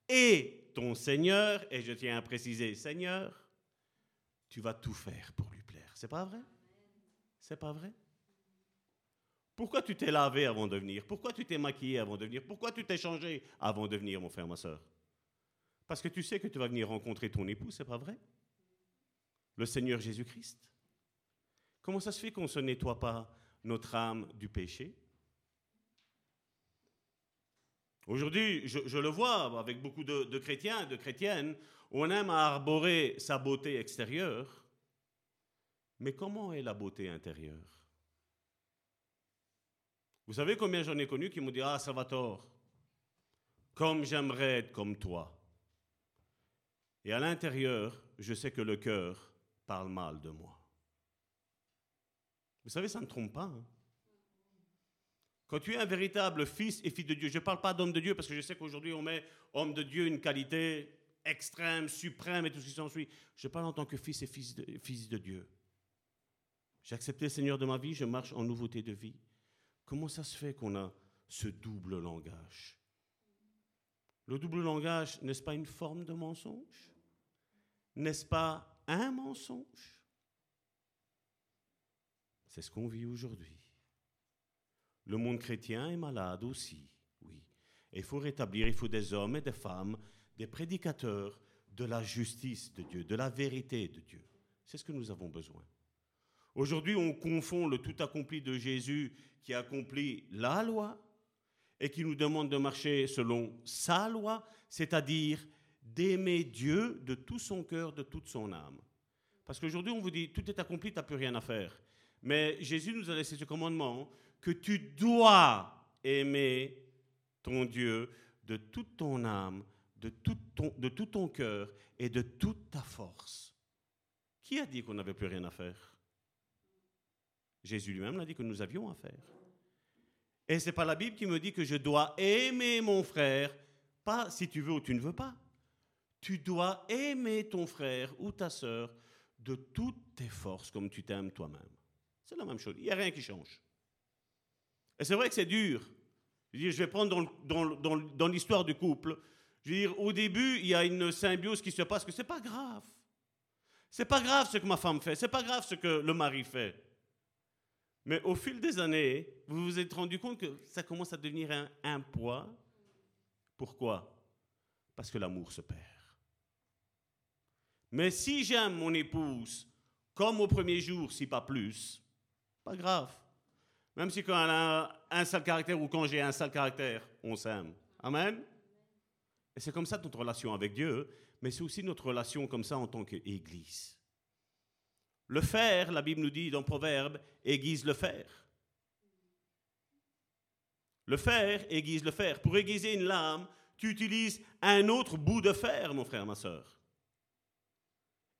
Speaker 4: et ton Seigneur, et je tiens à préciser Seigneur, tu vas tout faire pour lui plaire. C'est pas vrai? C'est pas vrai? Pourquoi tu t'es lavé avant de venir? Pourquoi tu t'es maquillé avant de venir? Pourquoi tu t'es changé avant de venir, mon frère, ma soeur Parce que tu sais que tu vas venir rencontrer ton époux, c'est pas vrai? Le Seigneur Jésus-Christ? Comment ça se fait qu'on ne se nettoie pas notre âme du péché? Aujourd'hui, je, le vois avec beaucoup de, de chrétiens, de chrétiennes, on aime à arborer sa beauté extérieure, mais comment est la beauté intérieure? Vous savez combien j'en ai connu qui m'ont dit Ah, Salvatore, comme j'aimerais être comme toi. Et à l'intérieur, je sais que le cœur parle mal de moi. Vous savez, ça ne trompe pas. hein. Quand tu es un véritable fils et fille de Dieu, je ne parle pas d'homme de Dieu parce que je sais qu'aujourd'hui on met homme de Dieu une qualité extrême, suprême et tout ce qui s'ensuit. Je parle en tant que fils et fils de, fils de Dieu. J'ai accepté le Seigneur de ma vie, je marche en nouveauté de vie. Comment ça se fait qu'on a ce double langage? Le double langage, n'est-ce pas une forme de mensonge? N'est-ce pas un mensonge? C'est ce qu'on vit aujourd'hui. Le monde chrétien est malade aussi, oui. Et il faut rétablir, il faut des hommes et des femmes, des prédicateurs de la justice de Dieu, de la vérité de Dieu. C'est ce que nous avons besoin. Aujourd'hui, on confond le tout accompli de Jésus qui accomplit la loi et qui nous demande de marcher selon sa loi, c'est-à-dire d'aimer Dieu de tout son cœur, de toute son âme. Parce qu'aujourd'hui, on vous dit, tout est accompli, tu n'as plus rien à faire. Mais Jésus nous a laissé ce commandement que tu dois aimer ton Dieu de toute ton âme, de tout ton, de tout ton cœur et de toute ta force. Qui a dit qu'on n'avait plus rien à faire? Jésus lui-même l'a dit que nous avions à faire. Et ce n'est pas la Bible qui me dit que je dois aimer mon frère, pas si tu veux ou tu ne veux pas. Tu dois aimer ton frère ou ta sœur de toutes tes forces comme tu t'aimes toi-même. C'est la même chose. Il n'y a rien qui change. Et c'est vrai que c'est dur. Je, vais prendre dans, l'histoire du couple. Je veux dire, au début, il y a une symbiose qui se passe que c'est pas grave. C'est pas grave ce que ma femme fait. C'est pas grave ce que le mari fait. Mais au fil des années, vous vous êtes rendu compte que ça commence à devenir un poids. Pourquoi? Parce que l'amour se perd. Mais si j'aime mon épouse comme au premier jour, si pas plus, pas grave. Même si quand elle a un sale caractère ou quand j'ai un sale caractère, on s'aime. Amen? Et c'est comme ça notre relation avec Dieu, mais c'est aussi notre relation comme ça en tant qu'Église. Le fer, la Bible nous dit dans Proverbe, aiguise le fer. Le fer aiguise le fer. Pour aiguiser une lame, tu utilises un autre bout de fer, mon frère, ma soeur.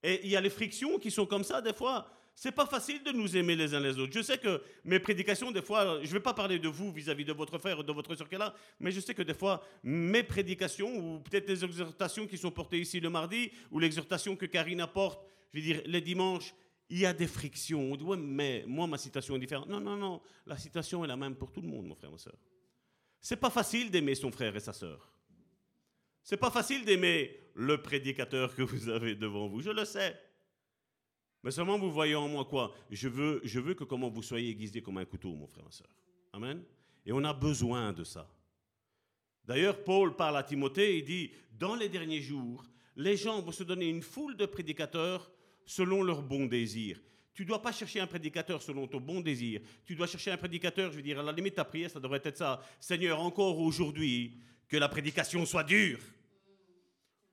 Speaker 4: Et il y a les frictions qui sont comme ça des fois. C'est pas facile de nous aimer les uns les autres. Je sais que mes prédications, des fois, je ne vais pas parler de vous vis-à-vis de votre frère ou de votre soeur qui est là, mais je sais que des fois, mes prédications, ou peut-être les exhortations qui sont portées ici le mardi, ou l'exhortation que Karine apporte, je veux dire, les dimanches, il y a des frictions. On dit, ouais, mais moi, ma situation est différente. Non, non, non. La situation est la même pour tout le monde, mon frère, ma soeur. C'est pas facile d'aimer son frère et sa soeur. C'est pas facile d'aimer le prédicateur que vous avez devant vous. Je le sais. Mais seulement vous voyez en moi quoi? Je veux, je veux que comment vous soyez aiguisé comme un couteau, mon frère, ma soeur. Amen. Et on a besoin de ça. D'ailleurs, Paul parle à Timothée, il dit, dans les derniers jours, les gens vont se donner une foule de prédicateurs selon leur bon désir. Tu ne dois pas chercher un prédicateur selon ton bon désir. Tu dois chercher un prédicateur, je veux dire, à la limite, ta prière, ça devrait être ça. Seigneur, encore aujourd'hui, que la prédication soit dure.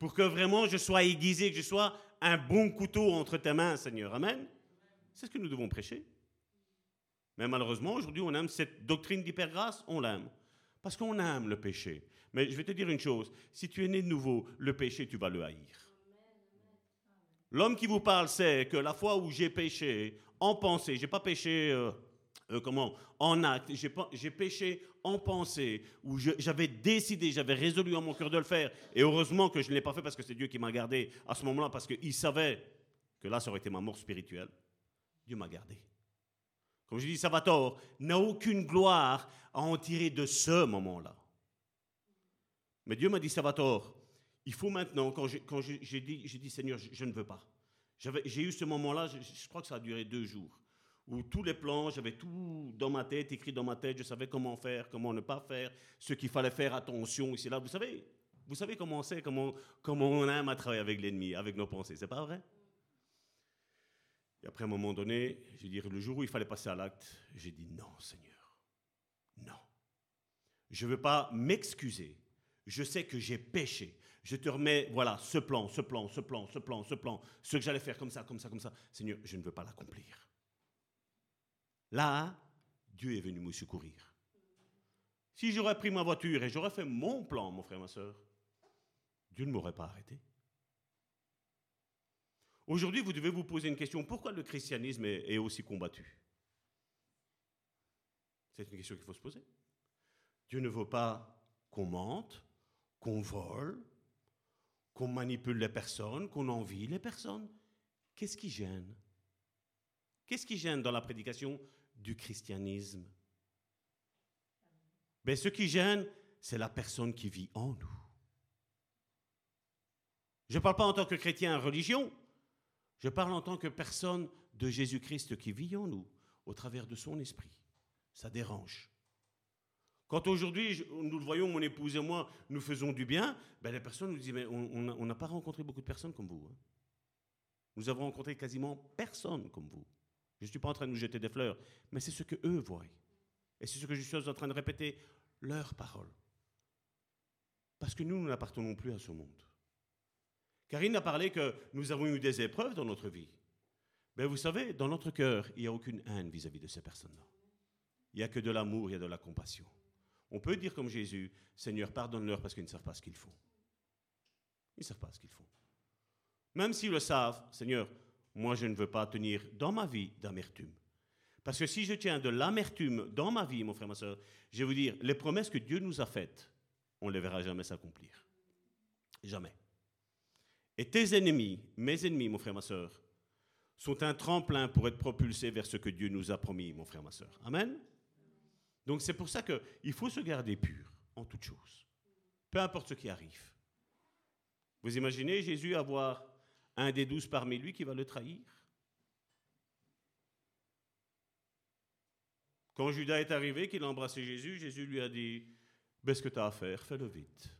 Speaker 4: Pour que vraiment je sois aiguisé, que je sois un bon couteau entre tes mains, Seigneur. Amen. C'est ce que nous devons prêcher. Mais malheureusement, aujourd'hui, on aime cette doctrine d'hypergrâce, on l'aime. Parce qu'on aime le péché. Mais je vais te dire une chose, si tu es né de nouveau, le péché, tu vas le haïr. L'homme qui vous parle sait que la fois où j'ai péché en pensée, j'ai pas péché euh, euh, comment? En acte, j'ai péché en pensée, où j'avais décidé, j'avais résolu en mon cœur de le faire, et heureusement que je ne l'ai pas fait parce que c'est Dieu qui m'a gardé à ce moment-là, parce qu'il savait que là, ça aurait été ma mort spirituelle. Dieu m'a gardé. Comme je dis, Salvatore n'a aucune gloire à en tirer de ce moment-là. Mais Dieu m'a dit, Salvatore, il faut maintenant, quand j'ai dit, Seigneur, je, ne veux pas. J'ai eu ce moment-là, je crois que ça a duré deux jours où tous les plans, j'avais tout dans ma tête, écrit dans ma tête, je savais comment faire, comment ne pas faire, ce qu'il fallait faire attention ici là. Vous savez, vous savez comment c'est, comment, comment on aime à travailler avec l'ennemi, avec nos pensées, c'est pas vrai? Et après, un moment donné, je dire, le jour où il fallait passer à l'acte, j'ai dit non, Seigneur, non. Je ne veux pas m'excuser. Je sais que j'ai péché. Je te remets, voilà, ce plan, ce plan, ce plan, ce plan, ce plan, ce que j'allais faire comme ça, comme ça, comme ça. Seigneur, je ne veux pas l'accomplir. Là, Dieu est venu me secourir. Si j'aurais pris ma voiture et j'aurais fait mon plan, mon frère, ma soeur, Dieu ne m'aurait pas arrêté. Aujourd'hui, vous devez vous poser une question. Pourquoi le christianisme est, aussi combattu? C'est une question qu'il faut se poser. Dieu ne veut pas qu'on mente, qu'on vole, qu'on manipule les personnes, qu'on envie les personnes. Qu'est-ce qui gêne? Qu'est-ce qui gêne dans la prédication du christianisme Mais ce qui gêne, c'est la personne qui vit en nous. Je ne parle pas en tant que chrétien en religion, je parle en tant que personne de Jésus-Christ qui vit en nous, au travers de son esprit. Ça dérange. Quand aujourd'hui, nous le voyons, mon épouse et moi, nous faisons du bien, ben les personnes nous disent, mais on n'a pas rencontré beaucoup de personnes comme vous. Hein. Nous avons rencontré quasiment personne comme vous. Je ne suis pas en train de nous jeter des fleurs, mais c'est ce que eux voient. Et c'est ce que je suis en train de répéter, leurs paroles. Parce que nous, nous n'appartenons plus à ce monde. Karine a parlé que nous avons eu des épreuves dans notre vie. Mais vous savez, dans notre cœur, il n'y a aucune haine vis-à-vis de ces personnes-là. Il n'y a que de l'amour, il y a de la compassion. On peut dire comme Jésus, Seigneur, pardonne-leur parce qu'ils ne savent pas ce qu'ils font. Ils ne savent pas ce qu'ils font. Même s'ils le savent, Seigneur, moi je ne veux pas tenir dans ma vie d'amertume. Parce que si je tiens de l'amertume dans ma vie, mon frère, ma soeur, je vais vous dire, les promesses que Dieu nous a faites, on ne les verra jamais s'accomplir. Jamais. Et tes ennemis, mes ennemis, mon frère, ma soeur, sont un tremplin pour être propulsés vers ce que Dieu nous a promis, mon frère, ma soeur. Amen. Donc c'est pour ça qu'il faut se garder pur en toutes choses, peu importe ce qui arrive. Vous imaginez Jésus avoir un des douze parmi lui qui va le trahir Quand Judas est arrivé, qu'il a embrassé Jésus, Jésus lui a dit, ben, ce que tu as à faire, fais-le vite.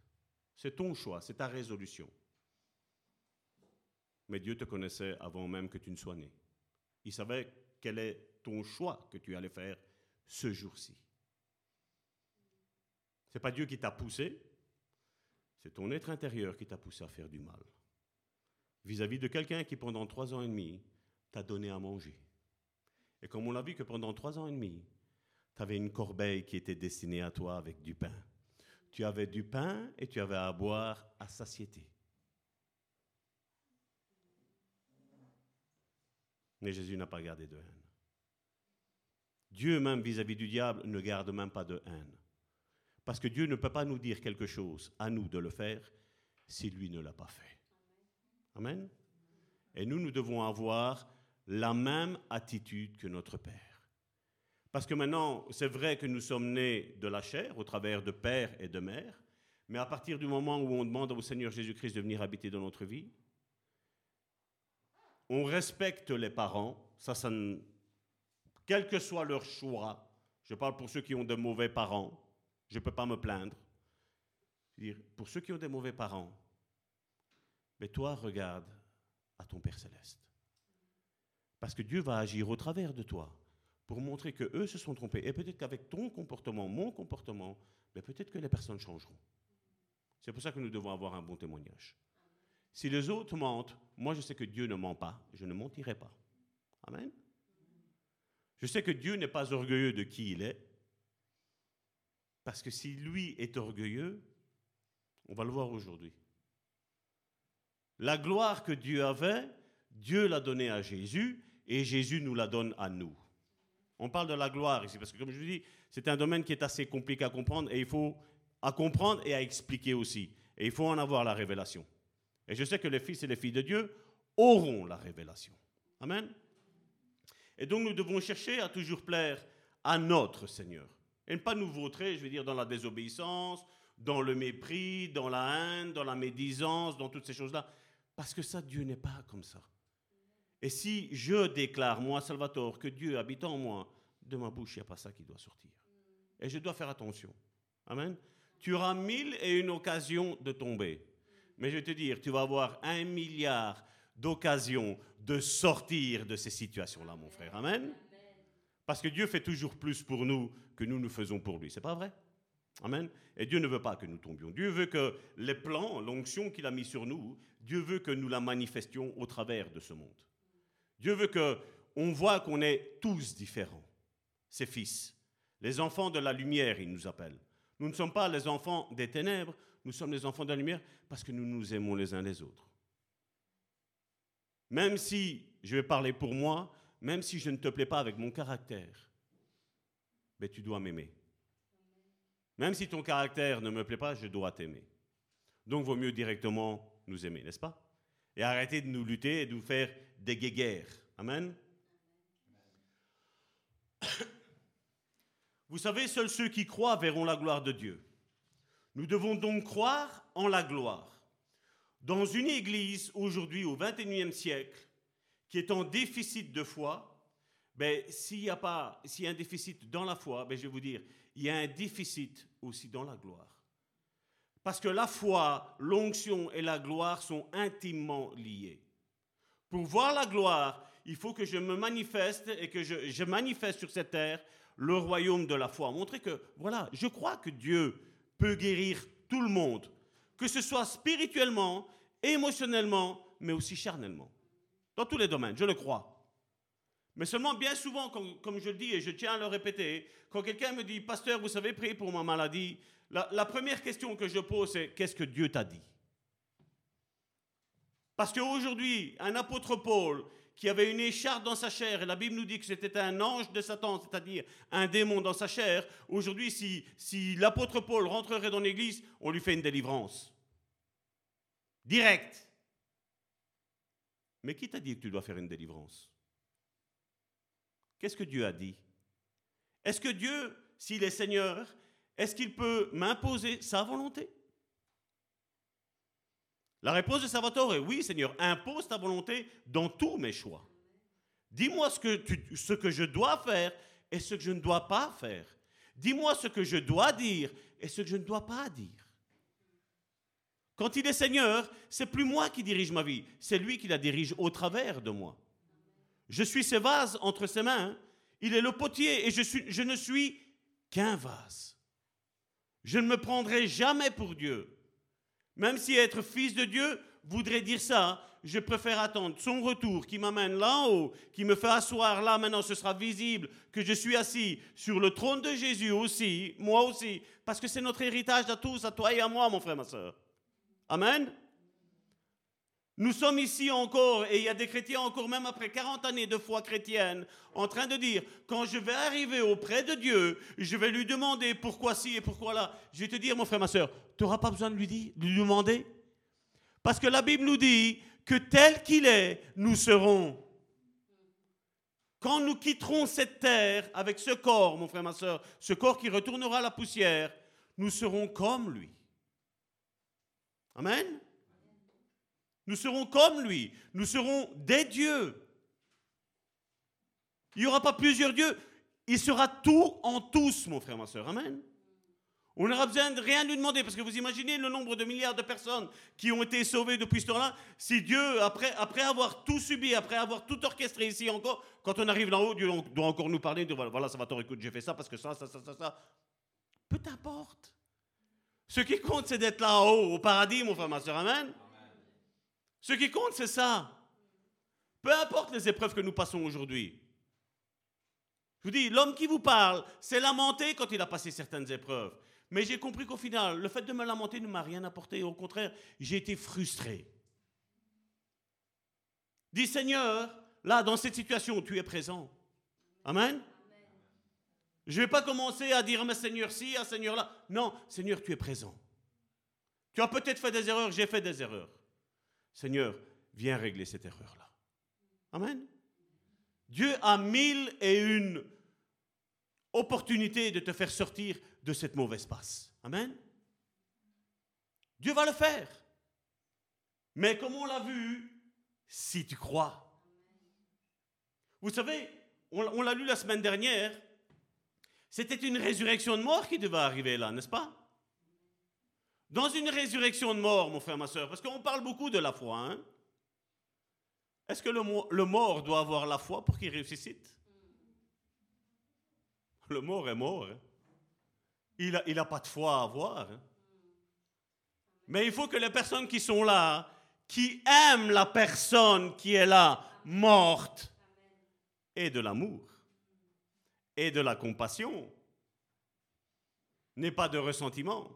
Speaker 4: C'est ton choix, c'est ta résolution. Mais Dieu te connaissait avant même que tu ne sois né. Il savait quel est ton choix que tu allais faire ce jour-ci. Ce n'est pas Dieu qui t'a poussé, c'est ton être intérieur qui t'a poussé à faire du mal. Vis-à-vis de quelqu'un qui, pendant trois ans et demi, t'a donné à manger. Et comme on l'a vu que pendant trois ans et demi, tu avais une corbeille qui était destinée à toi avec du pain. Tu avais du pain et tu avais à boire à satiété. Mais Jésus n'a pas gardé de haine. Dieu même vis-à-vis du diable ne garde même pas de haine. Parce que Dieu ne peut pas nous dire quelque chose, à nous de le faire, si lui ne l'a pas fait. Amen. Et nous, nous devons avoir la même attitude que notre Père. Parce que maintenant, c'est vrai que nous sommes nés de la chair au travers de père et de mère, mais à partir du moment où on demande au Seigneur Jésus-Christ de venir habiter dans notre vie, on respecte les parents, ça, ça quel que soit leur choix. Je parle pour ceux qui ont de mauvais parents, je ne peux pas me plaindre. Pour ceux qui ont des mauvais parents, mais toi, regarde à ton Père céleste. Parce que Dieu va agir au travers de toi pour montrer que eux se sont trompés. Et peut-être qu'avec ton comportement, mon comportement, mais peut-être que les personnes changeront. C'est pour ça que nous devons avoir un bon témoignage. Si les autres mentent, moi je sais que Dieu ne ment pas, je ne mentirai pas. Amen. Je sais que Dieu n'est pas orgueilleux de qui il est, parce que si lui est orgueilleux, on va le voir aujourd'hui. La gloire que Dieu avait, Dieu l'a donnée à Jésus et Jésus nous la donne à nous. On parle de la gloire ici, parce que comme je vous dis, c'est un domaine qui est assez compliqué à comprendre et il faut à comprendre et à expliquer aussi. Et il faut en avoir la révélation. Et je sais que les fils et les filles de Dieu auront la révélation. Amen. Et donc nous devons chercher à toujours plaire à notre Seigneur. Et ne pas nous vautrer, je veux dire, dans la désobéissance, dans le mépris, dans la haine, dans la médisance, dans toutes ces choses-là. Parce que ça, Dieu n'est pas comme ça. Et si je déclare, moi, Salvatore, que Dieu habite en moi, de ma bouche, il n'y a pas ça qui doit sortir. Et je dois faire attention. Amen. Tu auras mille et une occasions de tomber. Mais je vais te dire, tu vas avoir un milliard d'occasions de sortir de ces situations-là, mon frère. Amen. Parce que Dieu fait toujours plus pour nous que nous nous faisons pour lui. C'est pas vrai? Amen. Et Dieu ne veut pas que nous tombions. Dieu veut que les plans, l'onction qu'il a mis sur nous, Dieu veut que nous la manifestions au travers de ce monde. Dieu veut que on voit qu'on est tous différents, ses fils. Les enfants de la lumière, il nous appelle. Nous ne sommes pas les enfants des ténèbres, nous sommes les enfants de la lumière parce que nous nous aimons les uns les autres. Même si, je vais parler pour moi, même si je ne te plais pas avec mon caractère, mais tu dois m'aimer. Même si ton caractère ne me plaît pas, je dois t'aimer. Donc, vaut mieux directement nous aimer, n'est-ce pas? Et arrêter de nous lutter et de nous faire des guéguerres. Amen? Vous savez, seuls ceux qui croient verront la gloire de Dieu. Nous devons donc croire en la gloire. Dans une église aujourd'hui au XXIe siècle qui est en déficit de foi, ben, s'il y a pas, s'il y a un déficit dans la foi, ben, je vais vous dire, il y a un déficit aussi dans la gloire. Parce que la foi, l'onction et la gloire sont intimement liées. Pour voir la gloire, il faut que je me manifeste et que je, je manifeste sur cette terre le royaume de la foi. Montrer que, voilà, je crois que Dieu peut guérir tout le monde, que ce soit spirituellement, émotionnellement, mais aussi charnellement. Dans tous les domaines, je le crois. Mais seulement bien souvent, comme, je le dis et je tiens à le répéter, quand quelqu'un me dit, pasteur, vous savez prier pour ma maladie, la, la première question que je pose, c'est qu'est-ce que Dieu t'a dit? Parce qu'aujourd'hui, un apôtre Paul qui avait une écharpe dans sa chair, et la Bible nous dit que c'était un ange de Satan, c'est-à-dire un démon dans sa chair, aujourd'hui, si, si l'apôtre Paul rentrerait dans l'église, on lui fait une délivrance. Direct. Mais qui t'a dit que tu dois faire une délivrance? Qu'est-ce que Dieu a dit? Est-ce que Dieu, s'il est Seigneur, est-ce qu'il peut m'imposer sa volonté? La réponse de Salvatore est oui, Seigneur, impose ta volonté dans tous mes choix. Dis-moi ce, que ce que je dois faire et ce que je ne dois pas faire. Dis-moi ce que je dois dire et ce que je ne dois pas dire. Quand il est Seigneur, c'est plus moi qui dirige ma vie, c'est lui qui la dirige au travers de moi. Je suis ses vases entre ses mains. Il est le potier et je, je ne suis qu'un vase. Je ne me prendrai jamais pour Dieu. Même si être fils de Dieu voudrait dire ça, je préfère attendre son retour qui m'amène là-haut, qui me fait asseoir là, maintenant ce sera visible que je suis assis sur le trône de Jésus aussi, moi aussi, parce que c'est notre héritage à tous, à toi et à moi, mon frère, ma soeur. Amen. Nous sommes ici encore, et il y a des chrétiens encore, même après 40 années de foi chrétienne, en train de dire, quand je vais arriver auprès de Dieu, je vais lui demander pourquoi ci et pourquoi là. Je vais te dire, mon frère, ma soeur, tu n'auras pas besoin de lui, dire, de lui demander. Parce que la Bible nous dit que tel qu'il est, nous serons. Quand nous quitterons cette terre avec ce corps, mon frère, ma soeur, ce corps qui retournera à la poussière, nous serons comme lui. Amen. Nous serons comme lui. Nous serons des dieux. Il n'y aura pas plusieurs dieux. Il sera tout en tous, mon frère, ma soeur. Amen. On n'aura besoin de rien lui demander, parce que vous imaginez le nombre de milliards de personnes qui ont été sauvées depuis ce temps-là. Si Dieu, après, avoir tout subi, après avoir tout orchestré ici encore, quand on arrive là-haut, Dieu doit encore nous parler, de voilà, voilà ça va te écoute, j'ai fait ça parce que ça, ça, ça, ça, ça. Peu importe. Ce qui compte, c'est d'être là-haut, au paradis, mon frère, ma soeur. Amen. Ce qui compte, c'est ça. Peu importe les épreuves que nous passons aujourd'hui. Je vous dis, l'homme qui vous parle s'est lamenté quand il a passé certaines épreuves. Mais j'ai compris qu'au final, le fait de me lamenter ne m'a rien apporté. Au contraire, j'ai été frustré. Dis Seigneur, là, dans cette situation, tu es présent. Amen. Je ne vais pas commencer à dire, mais Seigneur ci, à Seigneur là. Non, Seigneur, tu es présent. Tu as peut-être fait des erreurs, j'ai fait des erreurs. Seigneur, viens régler cette erreur-là. Amen. Dieu a mille et une opportunités de te faire sortir de cette mauvaise passe. Amen. Dieu va le faire. Mais comme on l'a vu, si tu crois. Vous savez, on, l'a lu la semaine dernière, c'était une résurrection de mort qui devait arriver là, n'est-ce pas? Dans une résurrection de mort, mon frère, ma soeur, parce qu'on parle beaucoup de la foi, hein est-ce que le, mo- le mort doit avoir la foi pour qu'il ressuscite? Le mort est mort. hein. Il n'a a pas de foi à avoir. hein. Mais il faut que les personnes qui sont là, qui aiment la personne qui est là, morte, aient de l'amour et de la compassion, n'aient pas de ressentiment.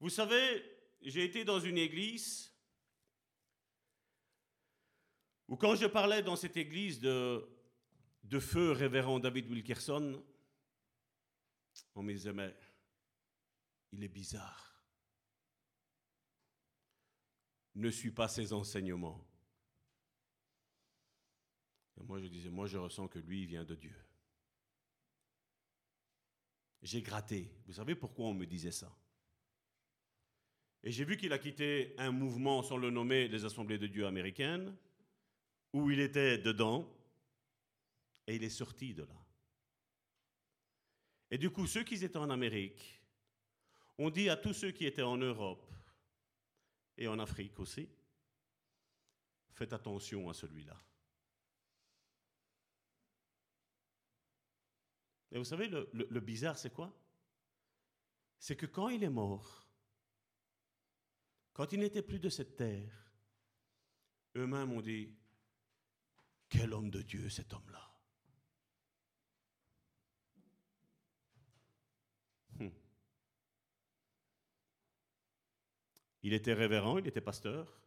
Speaker 4: Vous savez, j'ai été dans une église où quand je parlais dans cette église de, feu révérend David Wilkerson, on me disait, mais il est bizarre. Ne suis pas ses enseignements. Et moi, je disais, moi, je ressens que lui, vient de Dieu. J'ai gratté. Vous savez pourquoi on me disait ça? Et j'ai vu qu'il a quitté un mouvement, sans le nommer, les Assemblées de Dieu américaines, où il était dedans, et il est sorti de là. Et du coup, ceux qui étaient en Amérique ont dit à tous ceux qui étaient en Europe et en Afrique aussi, faites attention à celui-là. Et vous savez, le, bizarre, c'est quoi? C'est que quand il est mort, quand il n'était plus de cette terre, eux-mêmes ont dit, quel homme de Dieu cet homme-là? Hmm. Il était révérend, il était pasteur,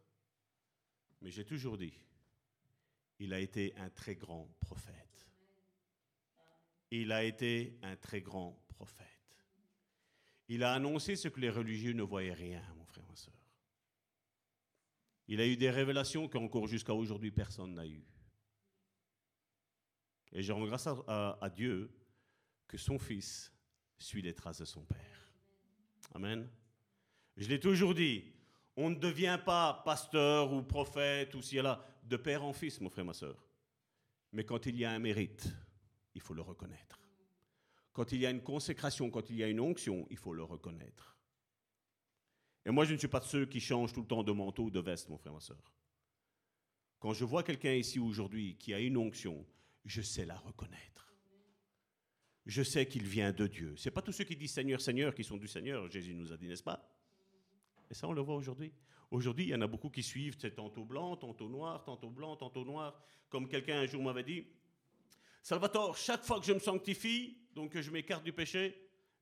Speaker 4: mais j'ai toujours dit, il a été un très grand prophète. Il a été un très grand prophète. Il a annoncé ce que les religieux ne voyaient rien, mon frère, ma soeur. Il a eu des révélations qu'encore jusqu'à aujourd'hui personne n'a eues. Et je rends grâce à, Dieu que son fils suit les traces de son père. Amen. Je l'ai toujours dit, on ne devient pas pasteur ou prophète ou si là, de père en fils, mon frère, ma soeur. Mais quand il y a un mérite, il faut le reconnaître. Quand il y a une consécration, quand il y a une onction, il faut le reconnaître. Et moi, je ne suis pas de ceux qui changent tout le temps de manteau ou de veste, mon frère, ma soeur. Quand je vois quelqu'un ici aujourd'hui qui a une onction, je sais la reconnaître. Je sais qu'il vient de Dieu. Ce n'est pas tous ceux qui disent Seigneur, Seigneur qui sont du Seigneur, Jésus nous a dit, n'est-ce pas? Et ça, on le voit aujourd'hui. Aujourd'hui, il y en a beaucoup qui suivent, c'est tantôt blanc, tantôt noir, tantôt blanc, tantôt noir. Comme quelqu'un un jour m'avait dit, Salvatore, chaque fois que je me sanctifie, donc que je m'écarte du péché,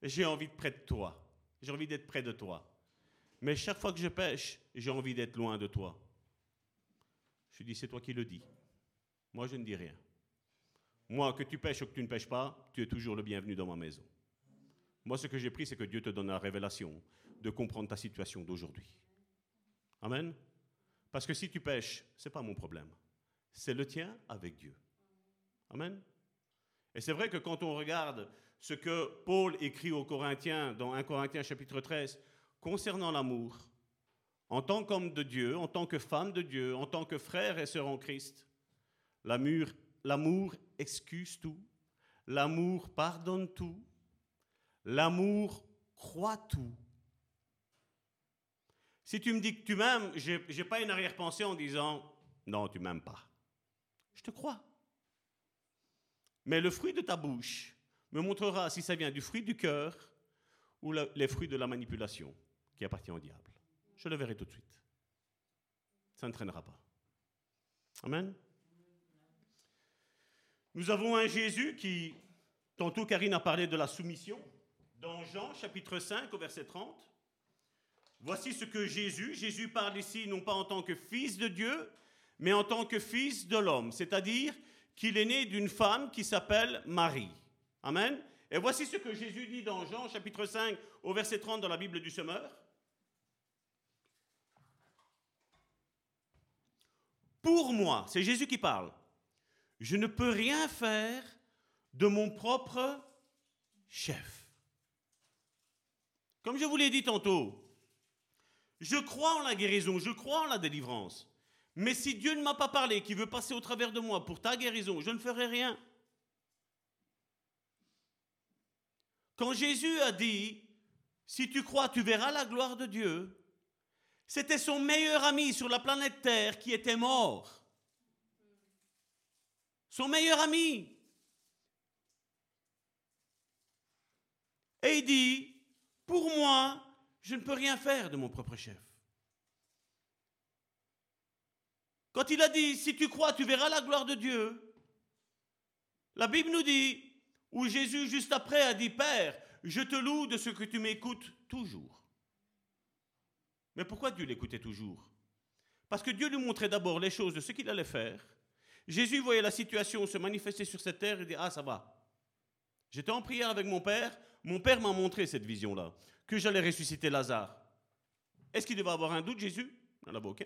Speaker 4: j'ai envie de près de toi. J'ai envie d'être près de toi. Mais chaque fois que je pêche, j'ai envie d'être loin de toi. Je dis, c'est toi qui le dis. Moi, je ne dis rien. Moi, que tu pêches ou que tu ne pêches pas, tu es toujours le bienvenu dans ma maison. Moi, ce que j'ai pris, c'est que Dieu te donne la révélation de comprendre ta situation d'aujourd'hui. Amen. Parce que si tu pêches, ce n'est pas mon problème. C'est le tien avec Dieu. Amen. Et c'est vrai que quand on regarde ce que Paul écrit aux Corinthiens dans 1 Corinthiens chapitre 13 concernant l'amour, en tant qu'homme de Dieu, en tant que femme de Dieu, en tant que frère et sœur en Christ, l'amour, excuse tout, l'amour pardonne tout, l'amour croit tout. Si tu me dis que tu m'aimes, je n'ai pas une arrière-pensée en disant non, tu m'aimes pas. Je te crois. Mais le fruit de ta bouche me montrera si ça vient du fruit du cœur ou les fruits de la manipulation appartient au diable. Je le verrai tout de suite. Ça ne traînera pas. Amen. Nous avons un Jésus qui, tantôt Karine a parlé de la soumission, dans Jean chapitre 5 au verset 30. Voici ce que Jésus, Jésus parle ici non pas en tant que fils de Dieu, mais en tant que fils de l'homme, c'est-à-dire qu'il est né d'une femme qui s'appelle Marie. Amen. Et voici ce que Jésus dit dans Jean chapitre 5 au verset 30 dans la Bible du Semeur. Pour moi, c'est Jésus qui parle, je ne peux rien faire de mon propre chef. Comme je vous l'ai dit tantôt, je crois en la guérison, je crois en la délivrance. Mais si Dieu ne m'a pas parlé, qui veut passer au travers de moi pour ta guérison, je ne ferai rien. Quand Jésus a dit, si tu crois, tu verras la gloire de Dieu, c'était son meilleur ami sur la planète Terre qui était mort. Son meilleur ami. Et il dit, pour moi, je ne peux rien faire de mon propre chef. Quand il a dit, si tu crois, tu verras la gloire de Dieu, la Bible nous dit, où Jésus juste après a dit, Père, je te loue de ce que tu m'écoutes toujours. Mais pourquoi Dieu l'écoutait toujours? Parce que Dieu lui montrait d'abord les choses de ce qu'il allait faire. Jésus voyait la situation se manifester sur cette terre et dit, ah ça va. J'étais en prière avec mon Père, mon Père m'a montré cette vision-là, que j'allais ressusciter Lazare. Est-ce qu'il devait avoir un doute, Jésus n'en avait aucun.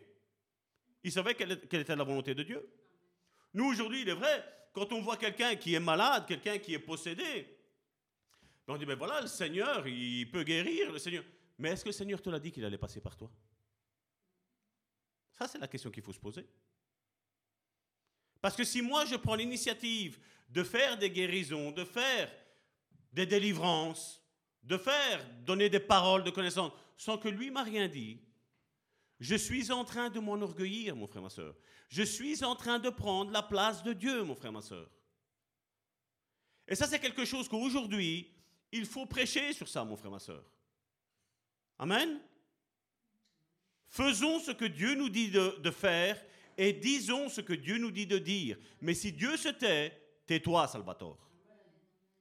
Speaker 4: Il savait quelle, quelle était la volonté de Dieu. Nous, aujourd'hui, il est vrai, quand on voit quelqu'un qui est malade, quelqu'un qui est possédé, Ben, on dit, ben voilà, le Seigneur, il peut guérir, le Seigneur. Mais est-ce que le Seigneur te l'a dit qu'il allait passer par toi? Ça, c'est la question qu'il faut se poser. Parce que si moi, je prends l'initiative de faire des guérisons, de faire des délivrances, de faire, donner des paroles de connaissance, sans que lui m'a rien dit, je suis en train de m'enorgueillir, mon frère, ma soeur. Je suis en train de prendre la place de Dieu, mon frère, ma soeur. Et ça, c'est quelque chose qu'aujourd'hui, il faut prêcher sur ça, mon frère, ma soeur. Amen. Faisons ce que Dieu nous dit de, faire et disons ce que Dieu nous dit de dire. Mais si Dieu se tait, tais-toi, Salvatore.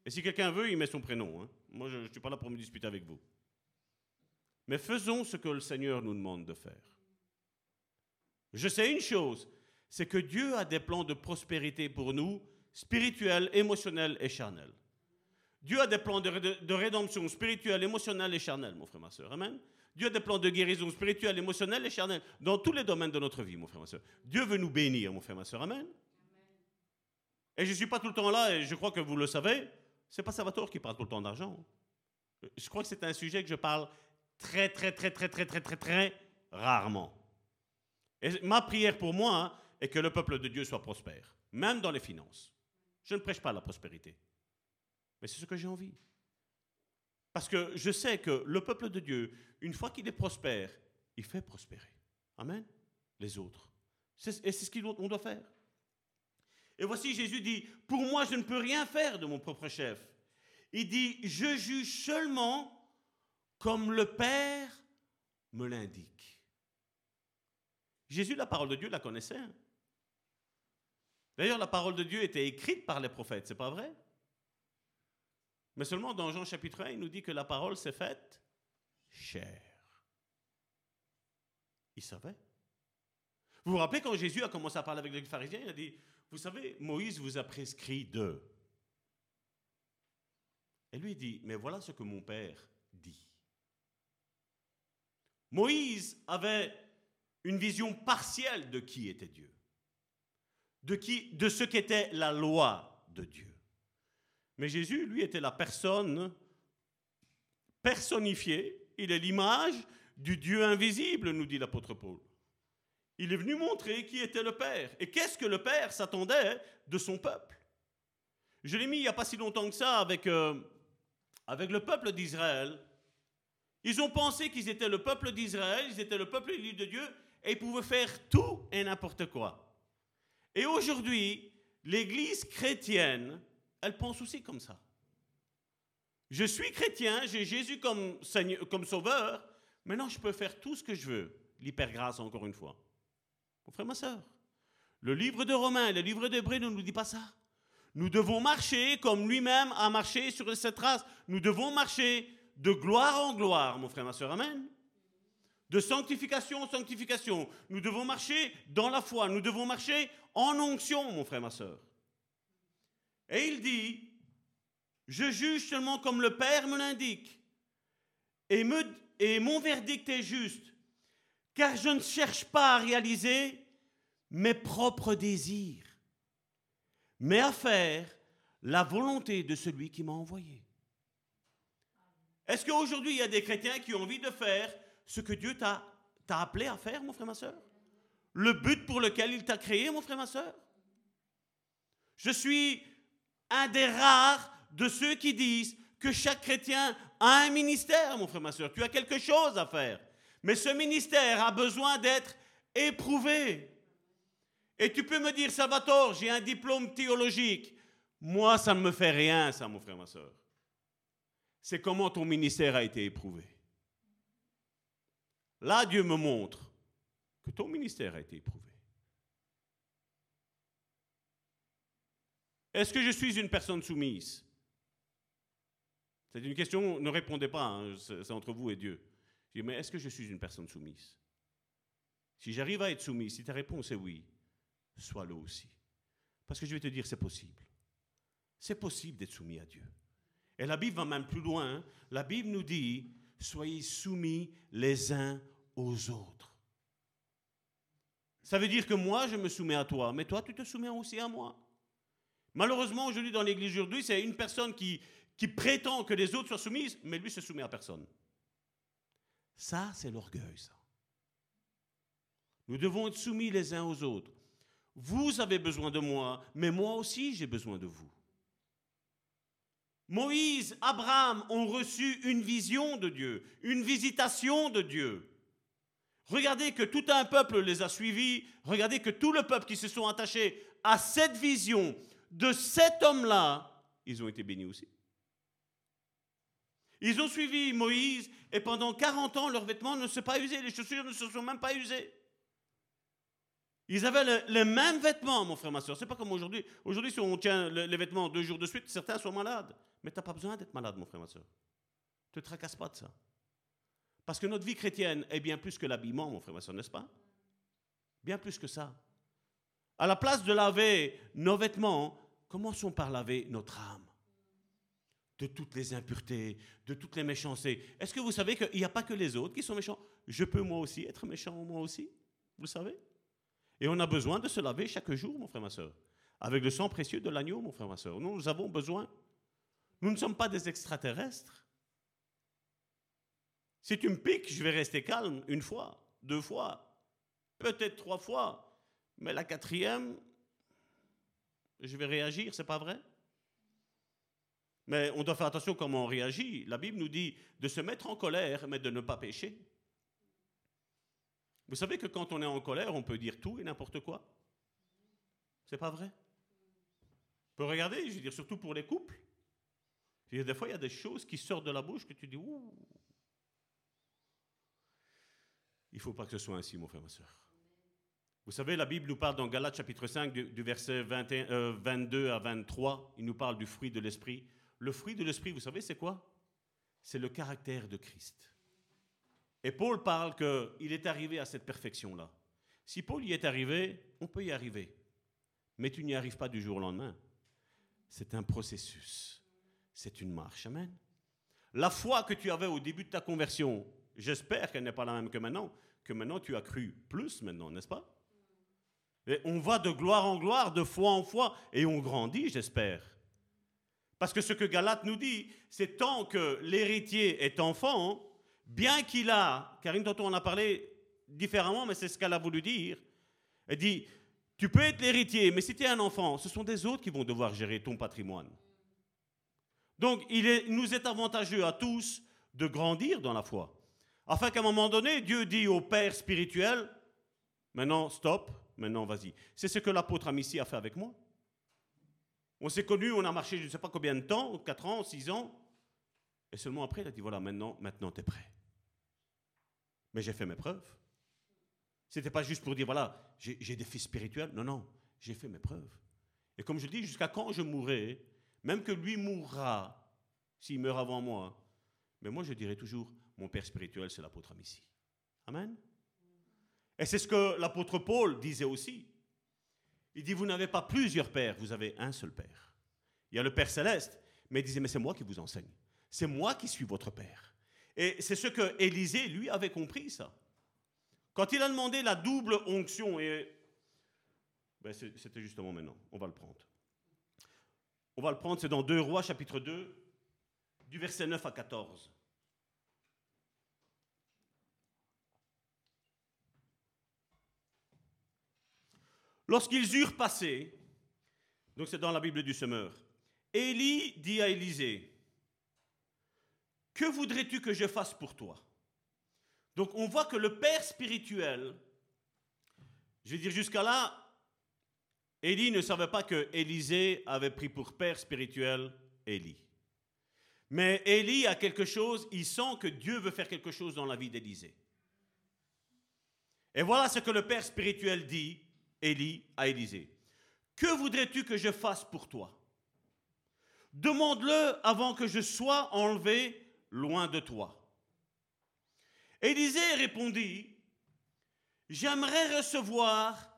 Speaker 4: Et si quelqu'un veut, il met son prénom. hein. Moi, je ne suis pas là pour me disputer avec vous. Mais faisons ce que le Seigneur nous demande de faire. Je sais une chose, c'est que Dieu a des plans de prospérité pour nous, spirituels, émotionnels et charnels. Dieu a des plans de, ré- de rédemption spirituelle, émotionnelle et charnelle, mon frère, ma soeur. Amen. Dieu a des plans de guérison spirituelle, émotionnelle et charnelle dans tous les domaines de notre vie, mon frère, ma soeur. Dieu veut nous bénir, mon frère, ma soeur. Amen. Et je ne suis pas tout le temps là, et je crois que vous le savez, c'est pas Salvatore qui parle tout le temps d'argent. Je crois que c'est un sujet que je parle très, très, très, très, très, très, très, très rarement. Et ma prière pour moi hein, est que le peuple de Dieu soit prospère, même dans les finances. Je ne prêche pas la prospérité, mais c'est ce que j'ai envie. Parce que je sais que le peuple de Dieu, une fois qu'il est prospère, il fait prospérer. Amen. Les autres. Et c'est ce qu'on doit faire. Et voici Jésus dit, pour moi je ne peux rien faire de mon propre chef. Il dit, je juge seulement comme le Père me l'indique. Jésus, la parole de Dieu, la connaissait. hein. D'ailleurs, la parole de Dieu était écrite par les prophètes, c'est pas vrai? Mais seulement dans Jean chapitre 1, il nous dit que la parole s'est faite chair. Il savait. Vous vous rappelez quand Jésus a commencé à parler avec les pharisiens, il a dit, vous savez, Moïse vous a prescrit de. Et lui dit, mais voilà ce que mon Père dit. Moïse avait une vision partielle de qui était Dieu, de ce qu'était la loi de Dieu. Mais Jésus, lui, était la personne personnifiée, il est l'image du Dieu invisible, nous dit l'apôtre Paul. Il est venu montrer qui était le Père. Et qu'est-ce que le Père s'attendait de son peuple? Je l'ai mis il n'y a pas si longtemps que ça avec, euh, avec le peuple d'Israël. Ils ont pensé qu'ils étaient le peuple d'Israël, ils étaient le peuple élu de Dieu, et ils pouvaient faire tout et n'importe quoi. Et aujourd'hui, l'Église chrétienne, elle pense aussi comme ça. Je suis chrétien, j'ai Jésus comme, sauveur, maintenant je peux faire tout ce que je veux. L'hypergrâce, encore une fois. Mon frère, ma soeur, le livre de Romains, le livre d'Hébreux ne nous dit pas ça. Nous devons marcher comme lui-même a marché sur cette race. Nous devons marcher de gloire en gloire, mon frère, ma soeur. Amen. De sanctification en sanctification. Nous devons marcher dans la foi. Nous devons marcher en onction, mon frère, ma soeur. Et il dit, je juge seulement comme le Père me l'indique. Et, mon verdict est juste, car je ne cherche pas à réaliser mes propres désirs, mais à faire la volonté de celui qui m'a envoyé. Est-ce qu'aujourd'hui, il y a des chrétiens qui ont envie de faire ce que Dieu t'a t'a appelé à faire, mon frère, ma soeur Le but pour lequel il t'a créé, mon frère, ma soeur Je suis un des rares de ceux qui disent que chaque chrétien a un ministère, mon frère, ma soeur. Tu as quelque chose à faire. Mais ce ministère a besoin d'être éprouvé. Et tu peux me dire, Salvatore, j'ai un diplôme théologique. Moi, ça ne me fait rien, ça, mon frère, ma soeur. C'est comment ton ministère a été éprouvé. Là, Dieu me montre que ton ministère a été éprouvé. Est-ce que je suis une personne soumise? C'est une question, ne répondez pas, hein, c'est entre vous et Dieu. Je dis, mais est-ce que je suis une personne soumise? Si j'arrive à être soumise, si ta réponse est oui, sois-le aussi. Parce que je vais te dire, c'est possible. C'est possible d'être soumis à Dieu. Et la Bible va même plus loin. La Bible nous dit, soyez soumis les uns aux autres. Ça veut dire que moi, je me soumets à toi, mais toi, tu te soumets aussi à moi. Malheureusement, aujourd'hui, dans l'Église aujourd'hui, c'est une personne qui, qui prétend que les autres soient soumises, mais lui se soumet à personne. Ça, c'est l'orgueil, ça. Nous devons être soumis les uns aux autres. Vous avez besoin de moi, mais moi aussi j'ai besoin de vous. Moïse, Abraham ont reçu une vision de Dieu, une visitation de Dieu. Regardez que tout un peuple les a suivis, regardez que tout le peuple qui se sont attachés à cette vision de cet homme-là, ils ont été bénis aussi. Ils ont suivi Moïse et pendant 40 ans, leurs vêtements ne se sont pas usés, les chaussures ne se sont même pas usées. Ils avaient les mêmes vêtements, mon frère, ma soeur. C'est pas comme aujourd'hui. Aujourd'hui, si on tient les vêtements deux jours de suite, certains sont malades. Mais tu n'as pas besoin d'être malade, mon frère, ma soeur. Ne te tracasse pas de ça. Parce que notre vie chrétienne est bien plus que l'habillement, mon frère, ma soeur, n'est-ce pas? Bien plus que ça. À la place de laver nos vêtements, commençons par laver notre âme de toutes les impuretés, de toutes les méchancetés. Est-ce que vous savez qu'il n'y a pas que les autres qui sont méchants? Je peux moi aussi être méchant, moi aussi. Vous savez? Et on a besoin de se laver chaque jour, mon frère, ma soeur. Avec le sang précieux de l'agneau, mon frère, ma soeur. Nous, nous avons besoin. Nous ne sommes pas des extraterrestres. Si tu me piques, je vais rester calme une fois, deux fois, peut-être trois fois. Mais la quatrième, je vais réagir, c'est pas vrai? Mais on doit faire attention comment on réagit. La Bible nous dit de se mettre en colère, mais de ne pas pécher. Vous savez que quand on est en colère, on peut dire tout et n'importe quoi? C'est pas vrai? On peut regarder, je veux dire, surtout pour les couples. des fois, il y a des choses qui sortent de la bouche que tu dis, ouh. Il ne faut pas que ce soit ainsi, mon frère, ma soeur. Vous savez, la Bible nous parle dans Galates chapitre 5, du, verset 22 euh, à 23, il nous parle du fruit de l'esprit. Le fruit de l'esprit, vous savez, c'est quoi? C'est le caractère de Christ. Et Paul parle qu'il est arrivé à cette perfection-là. Si Paul y est arrivé, on peut y arriver. Mais tu n'y arrives pas du jour au lendemain. C'est un processus. C'est une marche. Amen. La foi que tu avais au début de ta conversion, j'espère qu'elle n'est pas la même que maintenant, que maintenant tu as cru plus maintenant, n'est-ce pas? On va de gloire en gloire, de foi en foi, et on grandit, j'espère. Parce que ce que Galate nous dit, c'est tant que l'héritier est enfant, bien qu'il a, Karine tantôt on a parlé différemment, mais c'est ce qu'elle a voulu dire, elle dit, tu peux être l'héritier, mais si tu es un enfant, ce sont des autres qui vont devoir gérer ton patrimoine. Donc il nous est avantageux à tous de grandir dans la foi, afin qu'à un moment donné, Dieu dit au Père spirituel, maintenant stop, maintenant vas-y. C'est ce que l'apôtre Amici a fait avec moi. On s'est connus, on a marché je ne sais pas combien de temps, 4 ans, 6 ans. Et seulement après, il a dit, voilà, maintenant, maintenant tu es prêt. Mais j'ai fait mes preuves. Ce n'était pas juste pour dire, voilà, j'ai des fils spirituels. Non, non, j'ai fait mes preuves. Et comme je dis, jusqu'à quand je mourrai, même que lui mourra, s'il meurt avant moi, mais moi je dirai toujours, mon père spirituel, c'est l'apôtre Amici. Amen. Et c'est ce que l'apôtre Paul disait aussi. Il dit, vous n'avez pas plusieurs pères, vous avez un seul père. Il y a le Père céleste, mais il disait, mais c'est moi qui vous enseigne. C'est moi qui suis votre père. Et c'est ce que Élisée, lui, avait compris, ça. Quand il a demandé la double onction, et ben, c'était justement maintenant, on va le prendre. On va le prendre, c'est dans 2 Rois, chapitre 2, du verset 9 à 14. Lorsqu'ils eurent passé, donc c'est dans la Bible du semeur, Élie dit à Élisée, que voudrais-tu que je fasse pour toi? Donc on voit que le père spirituel, je vais dire jusqu'à là, Élie ne savait pas que Élisée avait pris pour père spirituel Élie. Mais Élie a quelque chose, il sent que Dieu veut faire quelque chose dans la vie d'Élisée. Et voilà ce que le père spirituel dit Élie à Élisée. Que voudrais-tu que je fasse pour toi? Demande-le avant que je sois enlevé loin de toi. Élisée répondit, J'aimerais recevoir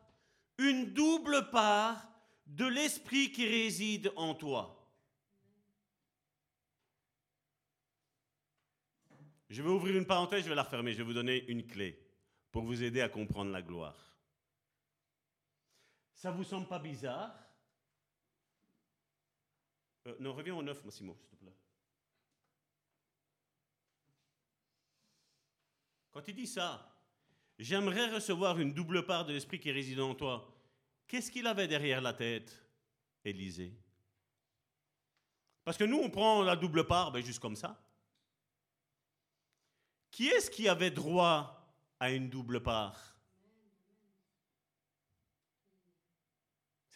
Speaker 4: une double part de l'esprit qui réside en toi. Je vais ouvrir une parenthèse, je vais la refermer, je vais vous donner une clé pour vous aider à comprendre la gloire. Ça vous semble pas bizarre? Euh, non, reviens au 9, Massimo, s'il te plaît. Quand il dit ça, j'aimerais recevoir une double part de l'esprit qui réside en toi. Qu'est-ce qu'il avait derrière la tête, Élisée? Parce que nous, on prend la double part ben, juste comme ça. Qui est-ce qui avait droit à une double part?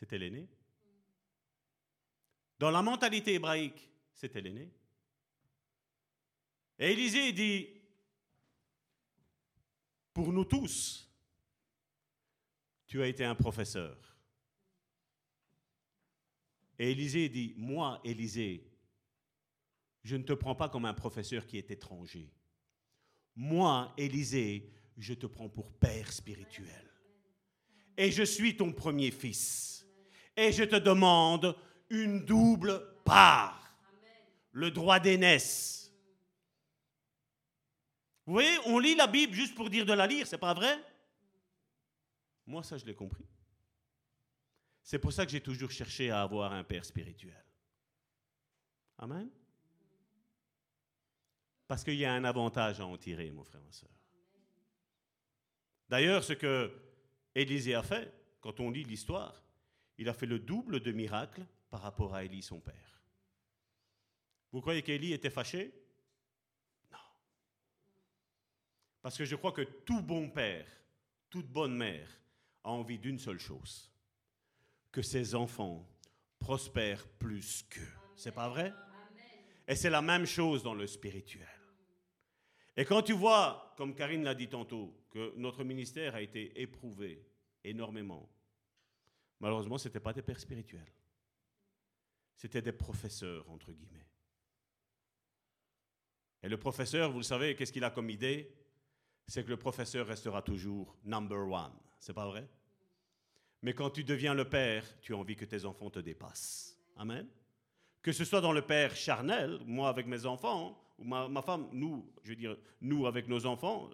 Speaker 4: C'était l'aîné. Dans la mentalité hébraïque, c'était l'aîné. Et Élisée dit, pour nous tous, tu as été un professeur. Et Élisée dit, moi, Élisée, je ne te prends pas comme un professeur qui est étranger. Moi, Élisée, je te prends pour père spirituel. Et je suis ton premier fils. Et je te demande une double part. Le droit d'aînesse. Vous voyez, on lit la Bible juste pour dire de la lire, c'est pas vrai? Moi, ça, je l'ai compris. C'est pour ça que j'ai toujours cherché à avoir un père spirituel. Amen? Parce qu'il y a un avantage à en tirer, mon frère, ma soeur. D'ailleurs, ce que Élisée a fait, quand on lit l'histoire, il a fait le double de miracles par rapport à Élie, son père. Vous croyez qu'Élie était fâché? Non. Parce que je crois que tout bon père, toute bonne mère a envie d'une seule chose que ses enfants prospèrent plus qu'eux. C'est pas vrai? Et c'est la même chose dans le spirituel. Et quand tu vois, comme Karine l'a dit tantôt, que notre ministère a été éprouvé énormément, malheureusement, ce n'était pas des pères spirituels. C'était des professeurs, entre guillemets. Et le professeur, vous le savez, qu'est-ce qu'il a comme idée? C'est que le professeur restera toujours number one. C'est pas vrai? Mais quand tu deviens le père, tu as envie que tes enfants te dépassent. Amen? Que ce soit dans le père charnel, moi avec mes enfants, ou ma, ma femme, nous, je veux dire, nous avec nos enfants,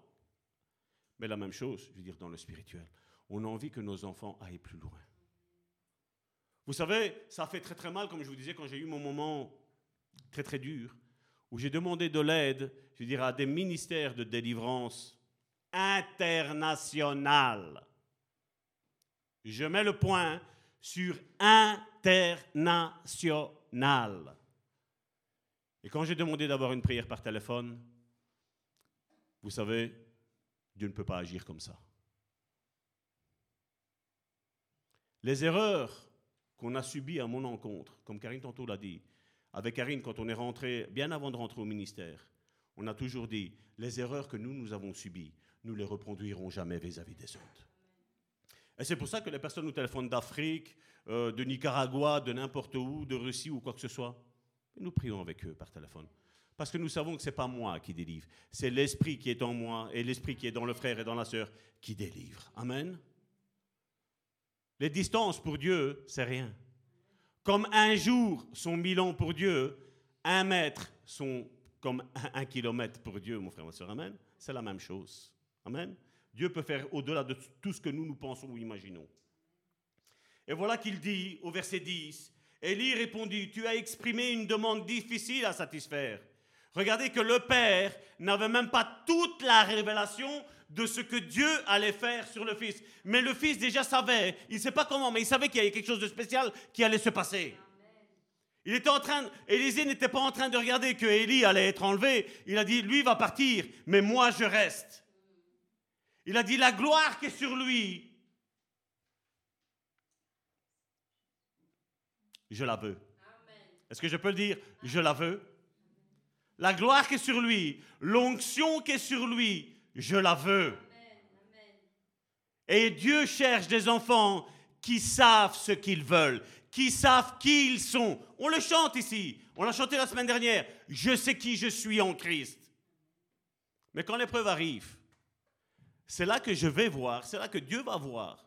Speaker 4: mais la même chose, je veux dire, dans le spirituel. On a envie que nos enfants aillent plus loin. Vous savez, ça fait très très mal, comme je vous disais, quand j'ai eu mon moment très très dur, où j'ai demandé de l'aide, je dire, à des ministères de délivrance international. Je mets le point sur international. Et quand j'ai demandé d'avoir une prière par téléphone, vous savez, Dieu ne peut pas agir comme ça. Les erreurs qu'on a subies à mon encontre, comme Karine tantôt l'a dit, avec Karine, quand on est rentré, bien avant de rentrer au ministère, on a toujours dit, les erreurs que nous, nous avons subies, nous les reproduirons jamais vis-à-vis des autres. Et c'est pour ça que les personnes nous téléphonent d'Afrique, euh, de Nicaragua, de n'importe où, de Russie ou quoi que ce soit. Nous prions avec eux par téléphone. Parce que nous savons que ce n'est pas moi qui délivre, c'est l'Esprit qui est en moi et l'Esprit qui est dans le frère et dans la sœur qui délivre. Amen. Les distances pour Dieu, c'est rien. Comme un jour sont mille ans pour Dieu, un mètre sont comme un kilomètre pour Dieu, mon frère, ma soeur. Amen. C'est la même chose. Amen. Dieu peut faire au-delà de tout ce que nous nous pensons ou imaginons. Et voilà qu'il dit au verset 10, Élie répondit, tu as exprimé une demande difficile à satisfaire. Regardez que le Père n'avait même pas toute la révélation de ce que Dieu allait faire sur le Fils. Mais le Fils déjà savait, il ne sait pas comment, mais il savait qu'il y avait quelque chose de spécial qui allait se passer. Il était en train, Élisée n'était pas en train de regarder que Élie allait être enlevé. Il a dit, lui va partir, mais moi je reste. Il a dit, la gloire qui est sur lui, je la veux. Est-ce que je peux le dire? Je la veux. La gloire qui est sur lui, l'onction qui est sur lui, je la veux. Et Dieu cherche des enfants qui savent ce qu'ils veulent, qui savent qui ils sont. On le chante ici, on l'a chanté la semaine dernière. Je sais qui je suis en Christ. Mais quand l'épreuve arrive, c'est là que je vais voir, c'est là que Dieu va voir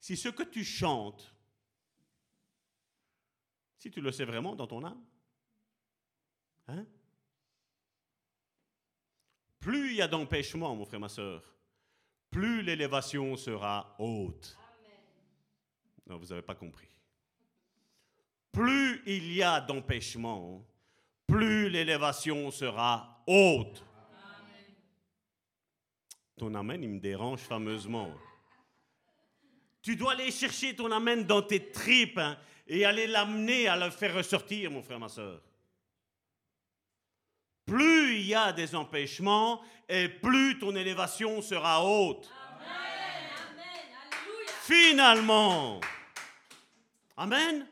Speaker 4: si ce que tu chantes, si tu le sais vraiment dans ton âme. Hein? Plus il y a d'empêchements, mon frère, ma soeur, plus l'élévation sera haute. Non, vous n'avez pas compris. Plus il y a d'empêchements, plus l'élévation sera haute. Ton amen, il me dérange fameusement. Tu dois aller chercher ton amen dans tes tripes hein, et aller l'amener à le faire ressortir, mon frère, ma soeur. Plus il y a des empêchements et plus ton élévation sera haute. Finalement. Amen.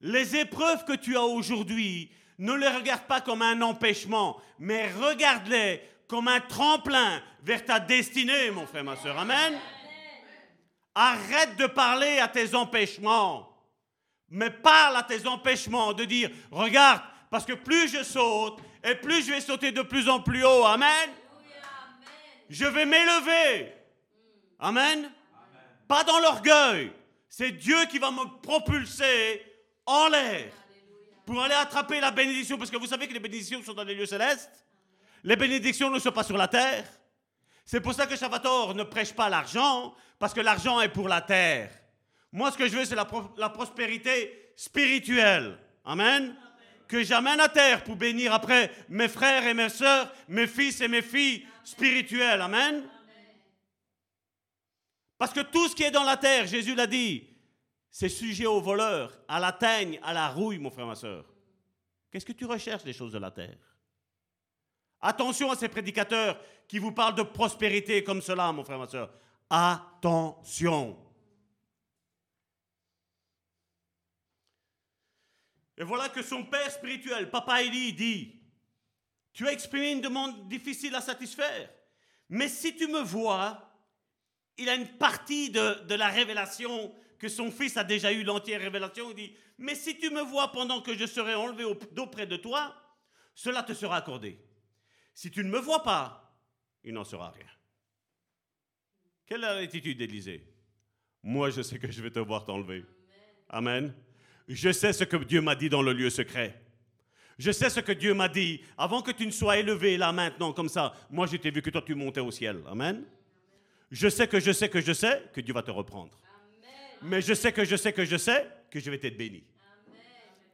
Speaker 4: Les épreuves que tu as aujourd'hui, ne les regarde pas comme un empêchement, mais regarde-les comme un tremplin vers ta destinée, mon frère, ma soeur. Amen. Arrête de parler à tes empêchements, mais parle à tes empêchements, de dire, regarde, parce que plus je saute, et plus je vais sauter de plus en plus haut. Amen. Je vais m'élever. Amen. Pas dans l'orgueil. C'est Dieu qui va me propulser en l'air pour aller attraper la bénédiction. Parce que vous savez que les bénédictions sont dans les lieux célestes. Les bénédictions ne sont pas sur la terre. C'est pour ça que Salvatore ne prêche pas l'argent, parce que l'argent est pour la terre. Moi, ce que je veux, c'est la, la, prospérité spirituelle. Amen. Que j'amène à terre pour bénir après mes frères et mes sœurs, mes fils et mes filles spirituels. Amen. Parce que tout ce qui est dans la terre, Jésus l'a dit, c'est sujet aux voleurs, à la teigne, à la rouille, mon frère, ma soeur. Qu'est-ce que tu recherches des choses de la terre? Attention à ces prédicateurs qui vous parlent de prospérité comme cela, mon frère, ma soeur. Attention. Et voilà que son père spirituel, Papa Élie, dit, tu as exprimé une demande difficile à satisfaire, mais si tu me vois, il a une partie de, de la révélation que son fils a déjà eu l'entière révélation. Il dit, mais si tu me vois pendant que je serai enlevé d'auprès de toi, cela te sera accordé. Si tu ne me vois pas, il n'en sera rien. Quelle est l'attitude d'Élisée Moi, je sais que je vais te voir t'enlever. Amen. Je sais ce que Dieu m'a dit dans le lieu secret. Je sais ce que Dieu m'a dit avant que tu ne sois élevé là maintenant comme ça. Moi, j'ai vu que toi, tu montais au ciel. Amen. Je sais que je sais que je sais que Dieu va te reprendre. Mais je sais que je sais que je sais que je vais être béni.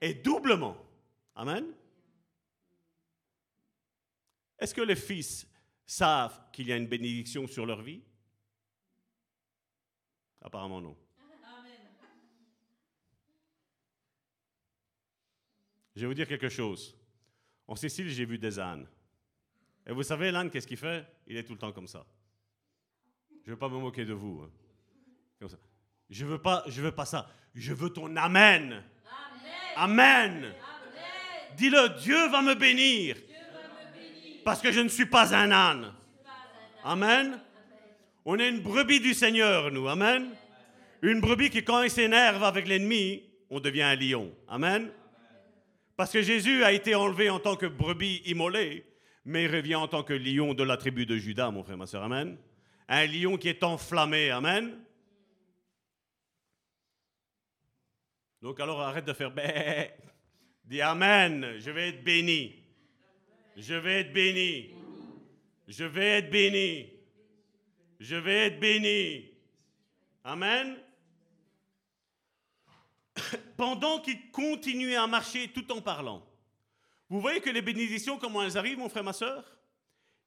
Speaker 4: Et doublement. Amen. Est-ce que les fils savent qu'il y a une bénédiction sur leur vie? Apparemment non. Je vais vous dire quelque chose. En Sicile, j'ai vu des ânes. Et vous savez, l'âne, qu'est-ce qu'il fait? Il est tout le temps comme ça. Je ne veux pas me moquer de vous. Hein. Comme ça. Je veux pas, je veux pas ça. Je veux ton amen. Amen. Dis-le, Dieu va me bénir. Parce que je ne suis pas un âne. Amen. On est une brebis du Seigneur, nous. Amen. Une brebis qui, quand il s'énerve avec l'ennemi, on devient un lion. Amen. Parce que Jésus a été enlevé en tant que brebis immolée, mais revient en tant que lion de la tribu de Judas, mon frère, ma soeur. Amen. Un lion qui est enflammé. Amen. Donc alors arrête de faire bé. Dis Amen, je vais être béni. Je vais être béni. Je vais être béni. Je vais être béni. Amen. Pendant qu'il continuait à marcher tout en parlant. Vous voyez que les bénédictions, comment elles arrivent, mon frère, ma soeur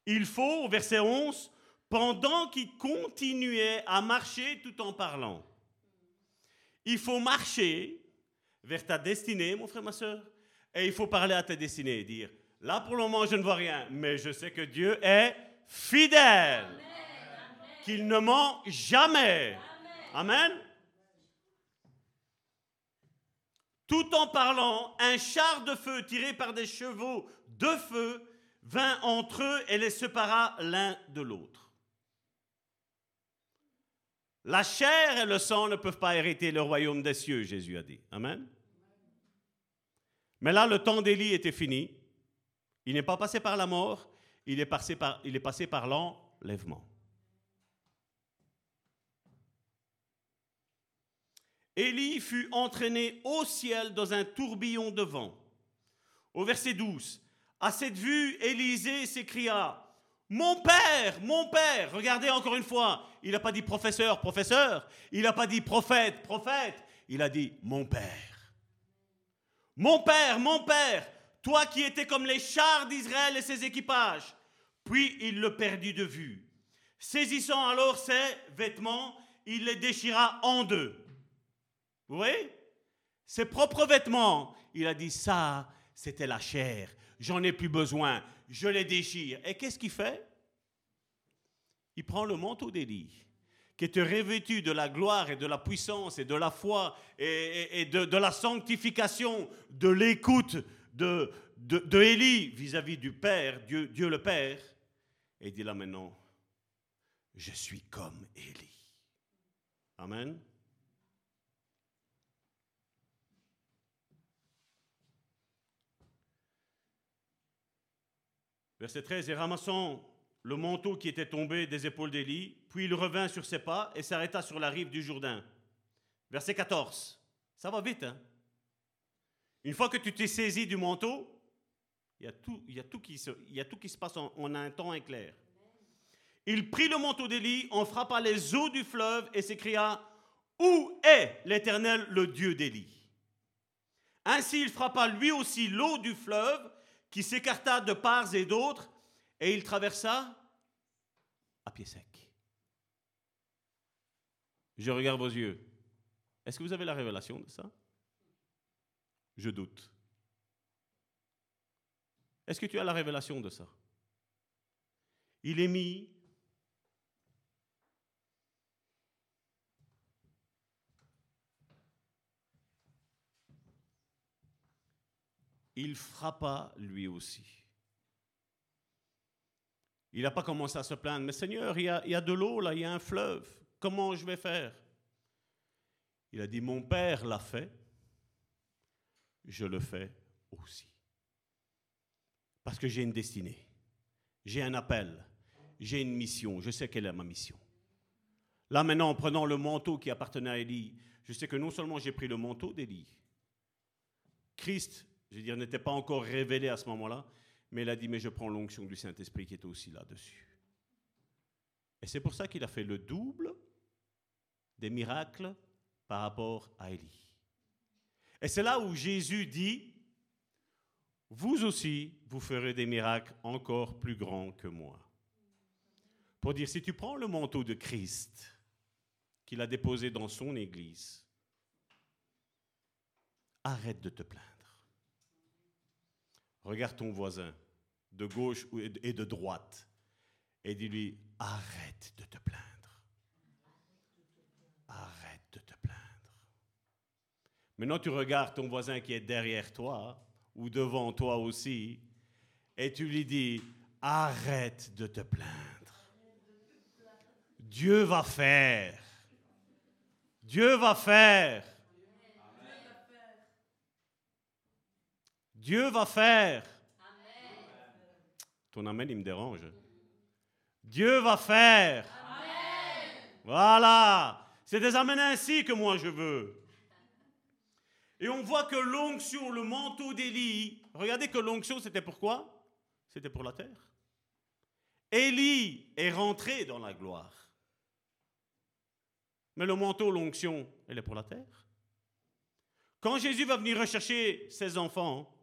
Speaker 4: Il faut, au verset 11, pendant qu'il continuait à marcher tout en parlant. Il faut marcher vers ta destinée, mon frère, ma soeur. Et il faut parler à ta destinée et dire, là pour le moment je ne vois rien, mais je sais que Dieu est fidèle, qu'il ne ment jamais. Amen. Tout en parlant, un char de feu tiré par des chevaux de feu vint entre eux et les sépara l'un de l'autre. La chair et le sang ne peuvent pas hériter le royaume des cieux, Jésus a dit. Amen. Mais là, le temps d'Élie était fini. Il n'est pas passé par la mort, il est passé par, l'enlèvement. Élie fut entraîné au ciel dans un tourbillon de vent. Au verset 12, à cette vue, Élisée s'écria, Mon père, mon père, regardez encore une fois, il n'a pas dit professeur, professeur, il n'a pas dit prophète, prophète, il a dit mon père. Mon père, mon père, toi qui étais comme les chars d'Israël et ses équipages, Puis il le perdit de vue. Saisissant alors ses vêtements, il les déchira en deux. Vous voyez? Ses propres vêtements. Il a dit ça, c'était la chair. J'en ai plus besoin. Je les déchire. Et qu'est-ce qu'il fait? Il prend le manteau d'Élie, qui était revêtu de la gloire et de la puissance et de la foi et, de, la sanctification, de l'écoute de, de, Élie vis-à-vis du Père, Dieu, Dieu le Père. Et dit là maintenant, je suis comme Élie. Amen. Verset 13, et ramassant le manteau qui était tombé des épaules d'Élie, puis il revint sur ses pas et s'arrêta sur la rive du Jourdain. Verset 14, ça va vite, hein? Une fois que tu t'es saisi du manteau, il y a tout, y a tout qui se passe en, en un temps éclair. Il prit le manteau d'Élie, en frappa les eaux du fleuve et s'écria Où est l'Éternel, le Dieu d'Élie? Ainsi il frappa lui aussi l'eau du fleuve qui s'écarta de parts et d'autres, et il traversa à pied sec. Je regarde vos yeux. Est-ce que vous avez la révélation de ça? Je doute. Est-ce que tu as la révélation de ça? Il est mis il frappa lui aussi. Il n'a pas commencé à se plaindre, mais Seigneur, il y, a, de l'eau là, il y a un fleuve, comment je vais faire? Il a dit, mon Père l'a fait, je le fais aussi. Parce que j'ai une destinée, j'ai un appel, j'ai une mission, je sais quelle est ma mission. Là maintenant, en prenant le manteau qui appartenait à Élie, je sais que non seulement j'ai pris le manteau d'Élie, Christ je veux dire, n'était pas encore révélé à ce moment-là, mais il a dit, mais je prends l'onction du Saint-Esprit qui est aussi là-dessus. Et c'est pour ça qu'il a fait le double des miracles par rapport à Élie. Et c'est là où Jésus dit, vous aussi, vous ferez des miracles encore plus grands que moi. Pour dire, si tu prends le manteau de Christ qu'il a déposé dans son Église, arrête de te plaindre. Regarde ton voisin, de gauche et de droite, et dis-lui, arrête de te plaindre. Arrête de te plaindre. Maintenant, tu regardes ton voisin qui est derrière toi, ou devant toi aussi, et tu lui dis, arrête de te plaindre. Dieu va faire. Dieu va faire. Dieu va faire. Ton amen, il me dérange. Dieu va faire. Voilà. C'est des amens ainsi que moi je veux. Et on voit que l'onction, le manteau d'Élie, regardez que l'onction, c'était pourquoi C'était pour la terre. Élie est rentré dans la gloire. Mais le manteau, l'onction, elle est pour la terre. Quand Jésus va venir rechercher ses enfants,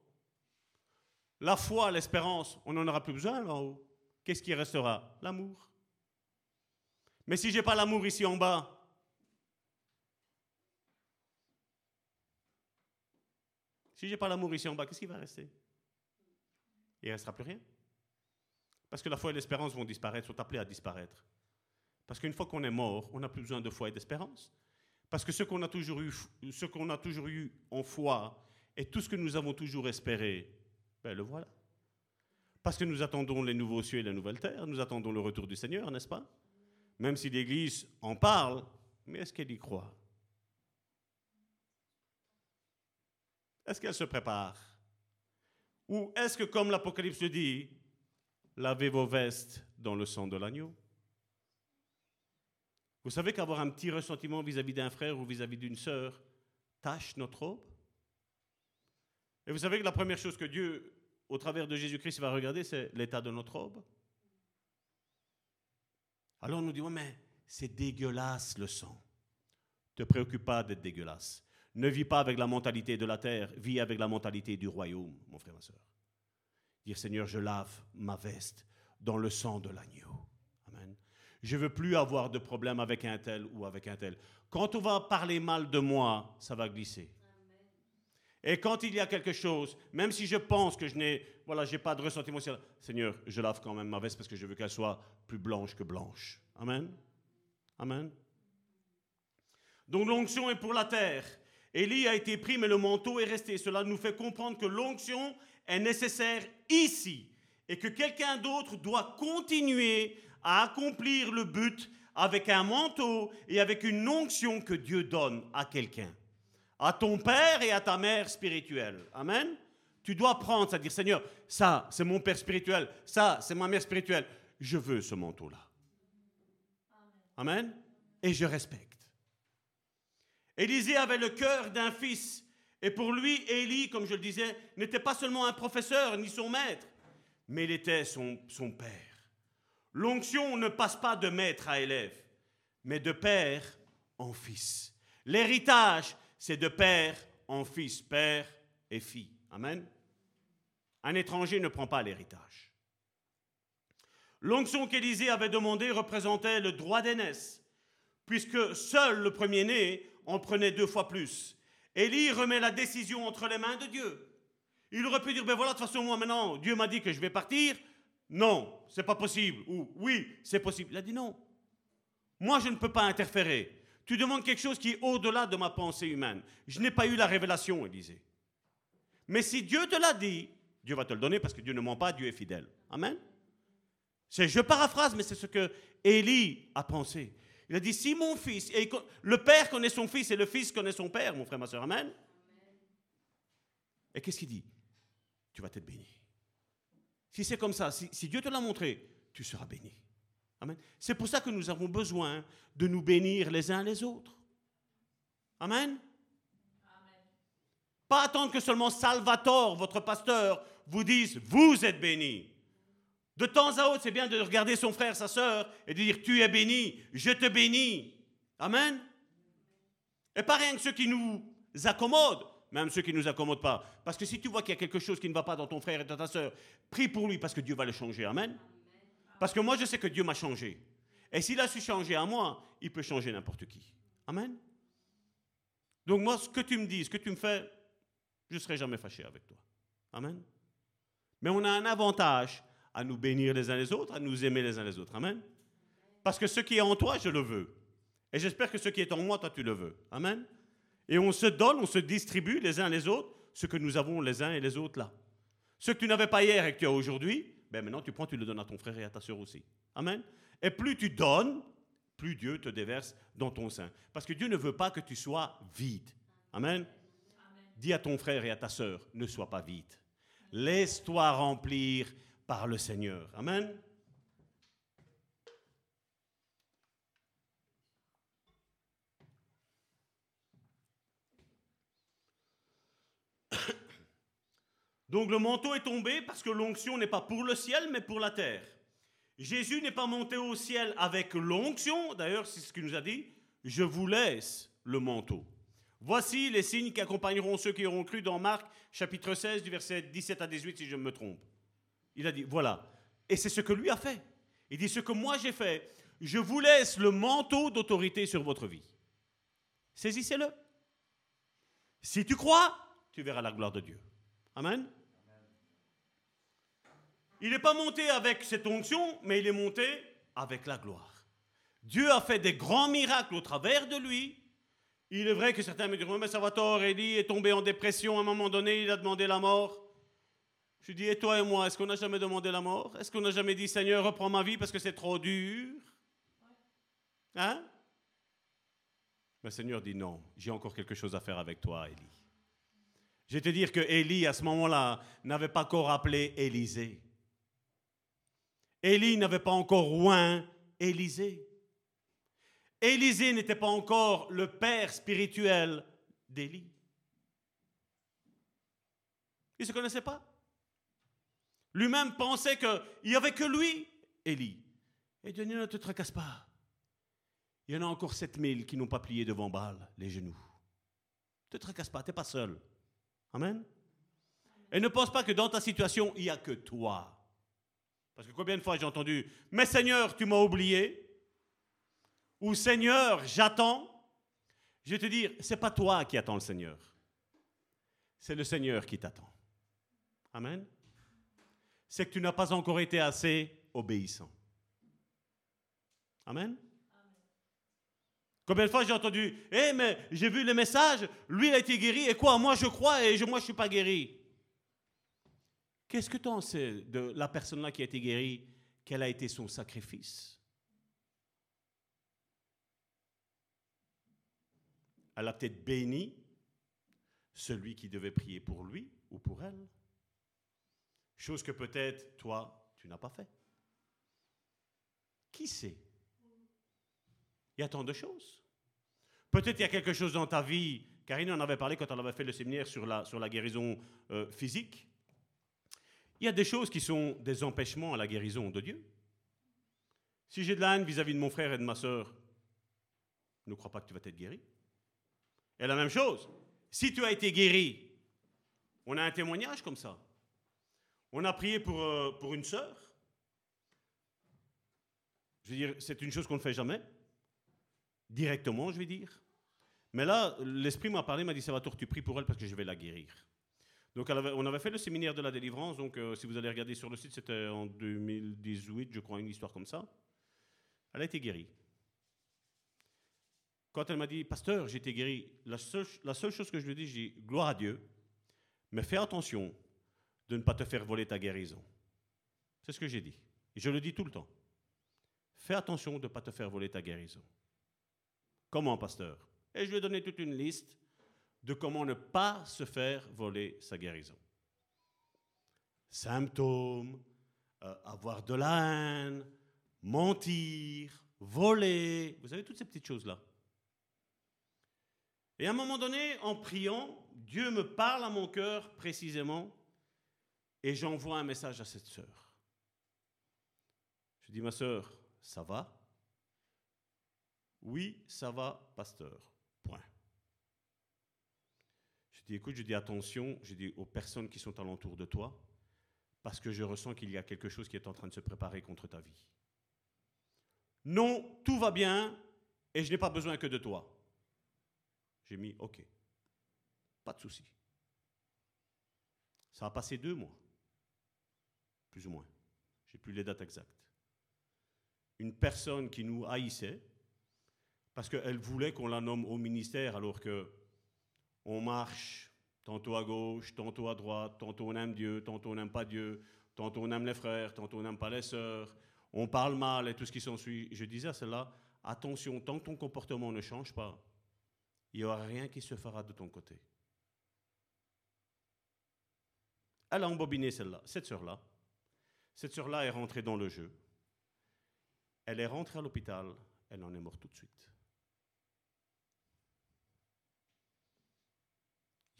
Speaker 4: la foi, l'espérance, on n'en aura plus besoin en haut. Qu'est-ce qui restera? L'amour. Mais si je n'ai pas l'amour ici en bas, si je n'ai pas l'amour ici en bas, qu'est-ce qui va rester? Il ne restera plus rien. Parce que la foi et l'espérance vont disparaître, sont appelés à disparaître. Parce qu'une fois qu'on est mort, on n'a plus besoin de foi et d'espérance. Parce que ce qu'on a toujours eu, ce qu'on a toujours eu en foi et tout ce que nous avons toujours espéré, ben le voilà. Parce que nous attendons les nouveaux cieux et la nouvelle terre, nous attendons le retour du Seigneur, n'est-ce pas? Même si l'Église en parle, mais est-ce qu'elle y croit? Est-ce qu'elle se prépare? Ou est-ce que, comme l'Apocalypse le dit, lavez vos vestes dans le sang de l'agneau? Vous savez qu'avoir un petit ressentiment vis-à-vis d'un frère ou vis-à-vis d'une sœur tâche notre robe et vous savez que la première chose que Dieu, au travers de Jésus-Christ, va regarder, c'est l'état de notre robe. Alors on nous dit, mais c'est dégueulasse le sang. Ne te préoccupe pas d'être dégueulasse. Ne vis pas avec la mentalité de la terre, vis avec la mentalité du royaume, mon frère, ma soeur. Dire, Seigneur, je lave ma veste dans le sang de l'agneau. Amen. Je veux plus avoir de problème avec un tel ou avec un tel. Quand on va parler mal de moi, ça va glisser. Et quand il y a quelque chose, même si je pense que je n'ai voilà, j'ai pas de ressentiment, Seigneur, je lave quand même ma veste parce que je veux qu'elle soit plus blanche que blanche. Amen. Amen. Donc l'onction est pour la terre. Élie a été pris, mais le manteau est resté. Cela nous fait comprendre que l'onction est nécessaire ici et que quelqu'un d'autre doit continuer à accomplir le but avec un manteau et avec une onction que Dieu donne à quelqu'un, à ton père et à ta mère spirituelle. Amen. Tu dois prendre, c'est-à-dire, Seigneur, ça, c'est mon père spirituel, ça, c'est ma mère spirituelle. Je veux ce manteau-là. Amen. Et je respecte. Élisée avait le cœur d'un fils. Et pour lui, Élie, comme je le disais, n'était pas seulement un professeur ni son maître, mais il était son, son père. L'onction ne passe pas de maître à élève, mais de père en fils. L'héritage, c'est de père en fils, père et fille. Amen. Un étranger ne prend pas l'héritage. L'onction qu'Élisée avait demandée représentait le droit d'aînesse, puisque seul le premier-né en prenait deux fois plus. Élie remet la décision entre les mains de Dieu. Il aurait pu dire, ben voilà, de toute façon, moi maintenant, Dieu m'a dit que je vais partir. Non, c'est pas possible. Ou oui, c'est possible. Il a dit non. Moi, je ne peux pas interférer. Tu demandes quelque chose qui est au-delà de ma pensée humaine. Je n'ai pas eu la révélation, Élisée. Mais si Dieu te l'a dit, Dieu va te le donner parce que Dieu ne ment pas, Dieu est fidèle. Amen. C'est, je paraphrase, mais c'est ce que Élie a pensé. Il a dit, si mon fils, et le père connaît son fils et le fils connaît son père, mon frère, ma soeur, amen. Et qu'est-ce qu'il dit? Tu vas être béni. Si c'est comme ça, si, si Dieu te l'a montré, tu seras béni. Amen. C'est pour ça que nous avons besoin de nous bénir les uns les autres. Amen. Pas attendre que seulement Salvatore, votre pasteur, vous dise Vous êtes béni. De temps à autre, c'est bien de regarder son frère, sa soeur, et de dire Tu es béni, je te bénis. Amen. Et pas rien que ceux qui nous accommodent, même ceux qui ne nous accommodent pas. Parce que si tu vois qu'il y a quelque chose qui ne va pas dans ton frère et dans ta soeur, prie pour lui parce que Dieu va le changer. Amen. Parce que moi, je sais que Dieu m'a changé. Et s'il a su changer à moi, il peut changer n'importe qui. Amen. Donc moi, ce que tu me dis, ce que tu me fais, je ne serai jamais fâché avec toi. Amen. Mais on a un avantage à nous bénir les uns les autres, à nous aimer les uns les autres. Amen. Parce que ce qui est en toi, je le veux. Et j'espère que ce qui est en moi, toi, tu le veux. Amen. Et on se donne, on se distribue les uns les autres ce que nous avons les uns et les autres là. Ce que tu n'avais pas hier et que tu as aujourd'hui, ben maintenant tu prends, tu le donnes à ton frère et à ta soeur aussi. Amen. Et plus tu donnes, plus Dieu te déverse dans ton sein. Parce que Dieu ne veut pas que tu sois vide. Amen. Dis à ton frère et à ta sœur, ne sois pas vide. Laisse-toi remplir par le Seigneur. Amen. Donc le manteau est tombé parce que l'onction n'est pas pour le ciel, mais pour la terre. Jésus n'est pas monté au ciel avec l'onction, d'ailleurs c'est ce qu'il nous a dit, je vous laisse le manteau. Voici les signes qui accompagneront ceux qui auront cru dans Marc chapitre 16 du verset 17 à 18 si je me trompe. Il a dit, voilà. Et c'est ce que lui a fait. Il dit, ce que moi j'ai fait, je vous laisse le manteau d'autorité sur votre vie. Saisissez-le. Si tu crois, tu verras la gloire de Dieu. Amen. Il n'est pas monté avec cette onction, mais il est monté avec la gloire. Dieu a fait des grands miracles au travers de lui, il est vrai que certains me diront, mais Salvatore, Elie est tombé en dépression à un moment donné, il a demandé la mort. Je dis, et toi et moi, est-ce qu'on n'a jamais demandé la mort? Est-ce qu'on n'a jamais dit, Seigneur, reprends ma vie parce que c'est trop dur? Hein? Le Seigneur dit, non, j'ai encore quelque chose à faire avec toi, Élie. Je vais te dire que Élie, à ce moment-là, n'avait pas encore appelé Élisée. Élie n'avait pas encore oint Élisée. Élisée n'était pas encore le père spirituel d'Élie. Il ne se connaissait pas. Lui-même pensait qu'il n'y avait que lui, Élie. Et Dieu dit, ne te tracasse pas. Il y en a encore 7000 qui n'ont pas plié devant Baal les genoux. Ne te tracasse pas, tu n'es pas seul. Amen. Et ne pense pas que dans ta situation, il n'y a que toi. Parce que combien de fois j'ai entendu Mais Seigneur, tu m'as oublié Ou Seigneur, j'attends. Je vais te dire, c'est pas toi qui attends le Seigneur. C'est le Seigneur qui t'attend. Amen. C'est que tu n'as pas encore été assez obéissant. Amen. Combien de fois j'ai entendu Eh, mais j'ai vu le message, lui a été guéri, et quoi Moi je crois et moi je ne suis pas guéri. Qu'est-ce que tu en sais de la personne-là qui a été guérie Quel a été son sacrifice? Elle a peut-être béni celui qui devait prier pour lui ou pour elle. Chose que peut-être toi, tu n'as pas fait. Qui sait? Il y a tant de choses. Peut-être il y a quelque chose dans ta vie. Karine en avait parlé quand elle avait fait le séminaire sur la, guérison euh, physique. Il y a des choses qui sont des empêchements à la guérison de Dieu. Si j'ai de la haine vis-à-vis de mon frère et de ma soeur, ne crois pas que tu vas être guéri. Et la même chose, si tu as été guéri, on a un témoignage comme ça. On a prié pour, euh, pour une sœur. Je veux dire, c'est une chose qu'on ne fait jamais. Directement, je vais dire. Mais là, l'Esprit m'a parlé, m'a dit, Salvatore, tu pries pour elle parce que je vais la guérir. Donc on avait fait le séminaire de la délivrance, donc euh, si vous allez regarder sur le site, c'était en 2018, je crois, une histoire comme ça. Elle a été guérie. Quand elle m'a dit, pasteur, j'ai été guérie, la seule, chose que je lui ai dit, j'ai dit, gloire à Dieu, mais fais attention de ne pas te faire voler ta guérison. C'est ce que j'ai dit. Et je le dis tout le temps. Fais attention de ne pas te faire voler ta guérison. Comment, pasteur? Et je lui ai donné toute une liste de comment ne pas se faire voler sa guérison. Symptômes, euh, avoir de la haine, mentir, voler, vous savez toutes ces petites choses-là. Et à un moment donné, en priant, Dieu me parle à mon cœur précisément et j'envoie un message à cette sœur. Je dis, ma sœur, ça va Oui, ça va, pasteur. Je dis, écoute, je dis attention, je dis aux personnes qui sont alentour de toi, parce que je ressens qu'il y a quelque chose qui est en train de se préparer contre ta vie. Non, tout va bien et je n'ai pas besoin que de toi. J'ai mis OK. Pas de souci. Ça a passé deux mois, plus ou moins. J'ai plus les dates exactes. Une personne qui nous haïssait, parce qu'elle voulait qu'on la nomme au ministère, alors que on marche tantôt à gauche, tantôt à droite, tantôt on aime Dieu, tantôt on n'aime pas Dieu, tantôt on aime les frères, tantôt on n'aime pas les sœurs, on parle mal et tout ce qui s'ensuit. Je disais à celle-là, attention, tant que ton comportement ne change pas, il n'y aura rien qui se fera de ton côté. Elle a embobiné celle-là, cette sœur-là. Cette sœur-là est rentrée dans le jeu. Elle est rentrée à l'hôpital, elle en est morte tout de suite.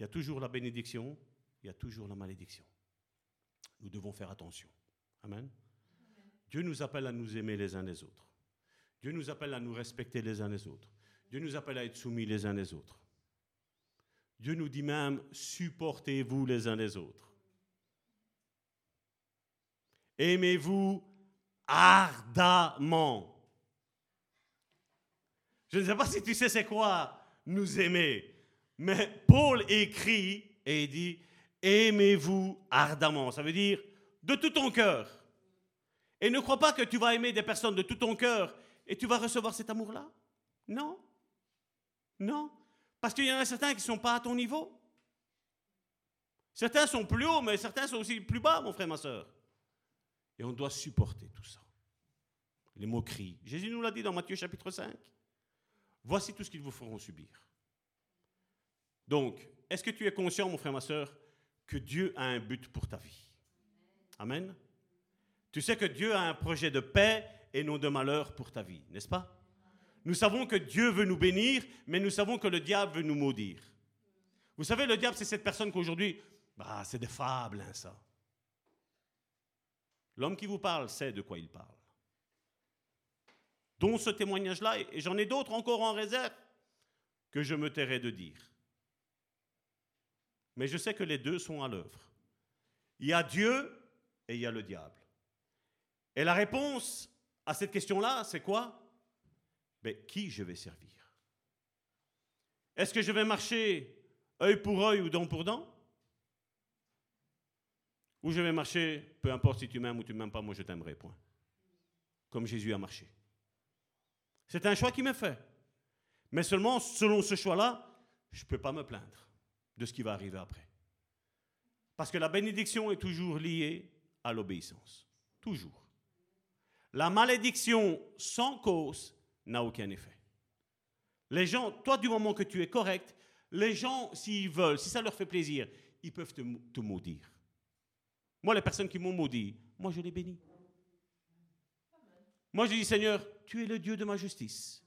Speaker 4: Il y a toujours la bénédiction, il y a toujours la malédiction. Nous devons faire attention. Amen. Dieu nous appelle à nous aimer les uns les autres. Dieu nous appelle à nous respecter les uns les autres. Dieu nous appelle à être soumis les uns les autres. Dieu nous dit même, supportez-vous les uns les autres. Aimez-vous ardemment. Je ne sais pas si tu sais c'est quoi nous aimer. Mais Paul écrit et dit, aimez-vous ardemment. Ça veut dire de tout ton cœur. Et ne crois pas que tu vas aimer des personnes de tout ton cœur et tu vas recevoir cet amour-là. Non. Non. Parce qu'il y en a certains qui ne sont pas à ton niveau. Certains sont plus hauts, mais certains sont aussi plus bas, mon frère, ma soeur. Et on doit supporter tout ça. Les moqueries. Jésus nous l'a dit dans Matthieu chapitre 5. Voici tout ce qu'ils vous feront subir. Donc, est-ce que tu es conscient, mon frère, ma soeur, que Dieu a un but pour ta vie? Amen. Tu sais que Dieu a un projet de paix et non de malheur pour ta vie, n'est-ce pas? Nous savons que Dieu veut nous bénir, mais nous savons que le diable veut nous maudire. Vous savez, le diable, c'est cette personne qu'aujourd'hui, bah, c'est des fables, hein, ça. L'homme qui vous parle sait de quoi il parle. Dont ce témoignage-là, et j'en ai d'autres encore en réserve, que je me tairai de dire. Mais je sais que les deux sont à l'œuvre. Il y a Dieu et il y a le diable. Et la réponse à cette question-là, c'est quoi? Mais qui je vais servir? Est-ce que je vais marcher œil pour œil ou dent pour dent? Ou je vais marcher, peu importe si tu m'aimes ou tu ne m'aimes pas, moi je t'aimerai, point. Comme Jésus a marché. C'est un choix qui m'est fait. Mais seulement selon ce choix-là, je ne peux pas me plaindre de ce qui va arriver après. Parce que la bénédiction est toujours liée à l'obéissance. Toujours. La malédiction sans cause n'a aucun effet. Les gens, toi du moment que tu es correct, les gens, s'ils veulent, si ça leur fait plaisir, ils peuvent te, te maudire. Moi, les personnes qui m'ont maudit, moi je les bénis. Moi je dis, Seigneur, tu es le Dieu de ma justice.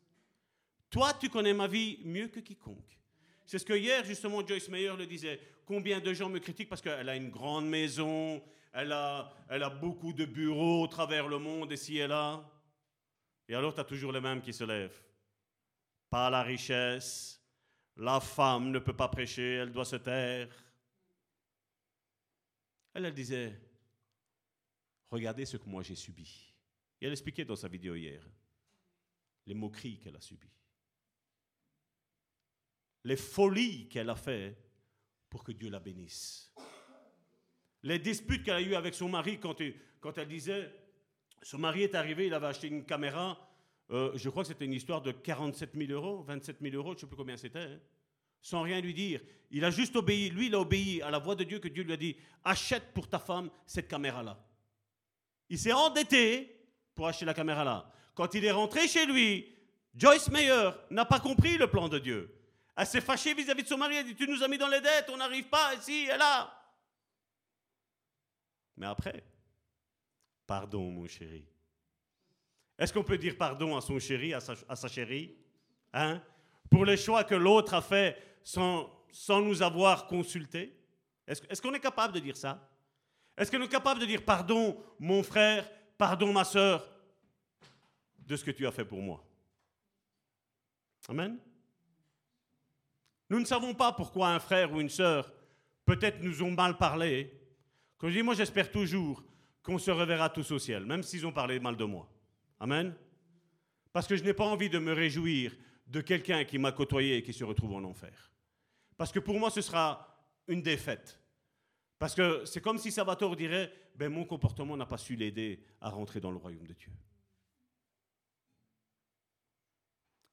Speaker 4: Toi, tu connais ma vie mieux que quiconque. C'est ce que hier, justement, Joyce Meyer le disait. Combien de gens me critiquent parce qu'elle a une grande maison, elle a, elle a beaucoup de bureaux au travers le monde, ici et là. Et alors, tu as toujours les mêmes qui se lèvent. Pas la richesse, la femme ne peut pas prêcher, elle doit se taire. Elle, elle disait, regardez ce que moi j'ai subi. Et elle expliquait dans sa vidéo hier les moqueries qu'elle a subies les folies qu'elle a fait pour que Dieu la bénisse. Les disputes qu'elle a eues avec son mari quand, quand, elle disait, son mari est arrivé, il avait acheté une caméra, euh, je crois que c'était une histoire de 47 000 euros, 27 000 euros, je ne sais plus combien c'était, hein, sans rien lui dire. Il a juste obéi, lui il a obéi à la voix de Dieu que Dieu lui a dit, achète pour ta femme cette caméra-là. Il s'est endetté pour acheter la caméra-là. Quand il est rentré chez lui, Joyce Meyer n'a pas compris le plan de Dieu. Elle s'est fâchée vis-à-vis de son mari. Elle dit Tu nous as mis dans les dettes, on n'arrive pas ici et là. Mais après, pardon, mon chéri. Est-ce qu'on peut dire pardon à son chéri, à sa, chérie hein? Pour les choix que l'autre a fait sans, sans nous avoir consultés? Est-ce qu'on est capable de dire ça? Est-ce qu'on est capable de dire pardon, mon frère, pardon, ma soeur, de ce que tu as fait pour moi? Amen nous ne savons pas pourquoi un frère ou une sœur peut-être nous ont mal parlé. Comme je dis, moi j'espère toujours qu'on se reverra tous au ciel, même s'ils ont parlé mal de moi. Amen. Parce que je n'ai pas envie de me réjouir de quelqu'un qui m'a côtoyé et qui se retrouve en enfer. Parce que pour moi, ce sera une défaite. Parce que c'est comme si Salvatore dirait, ben, mon comportement n'a pas su l'aider à rentrer dans le royaume de Dieu.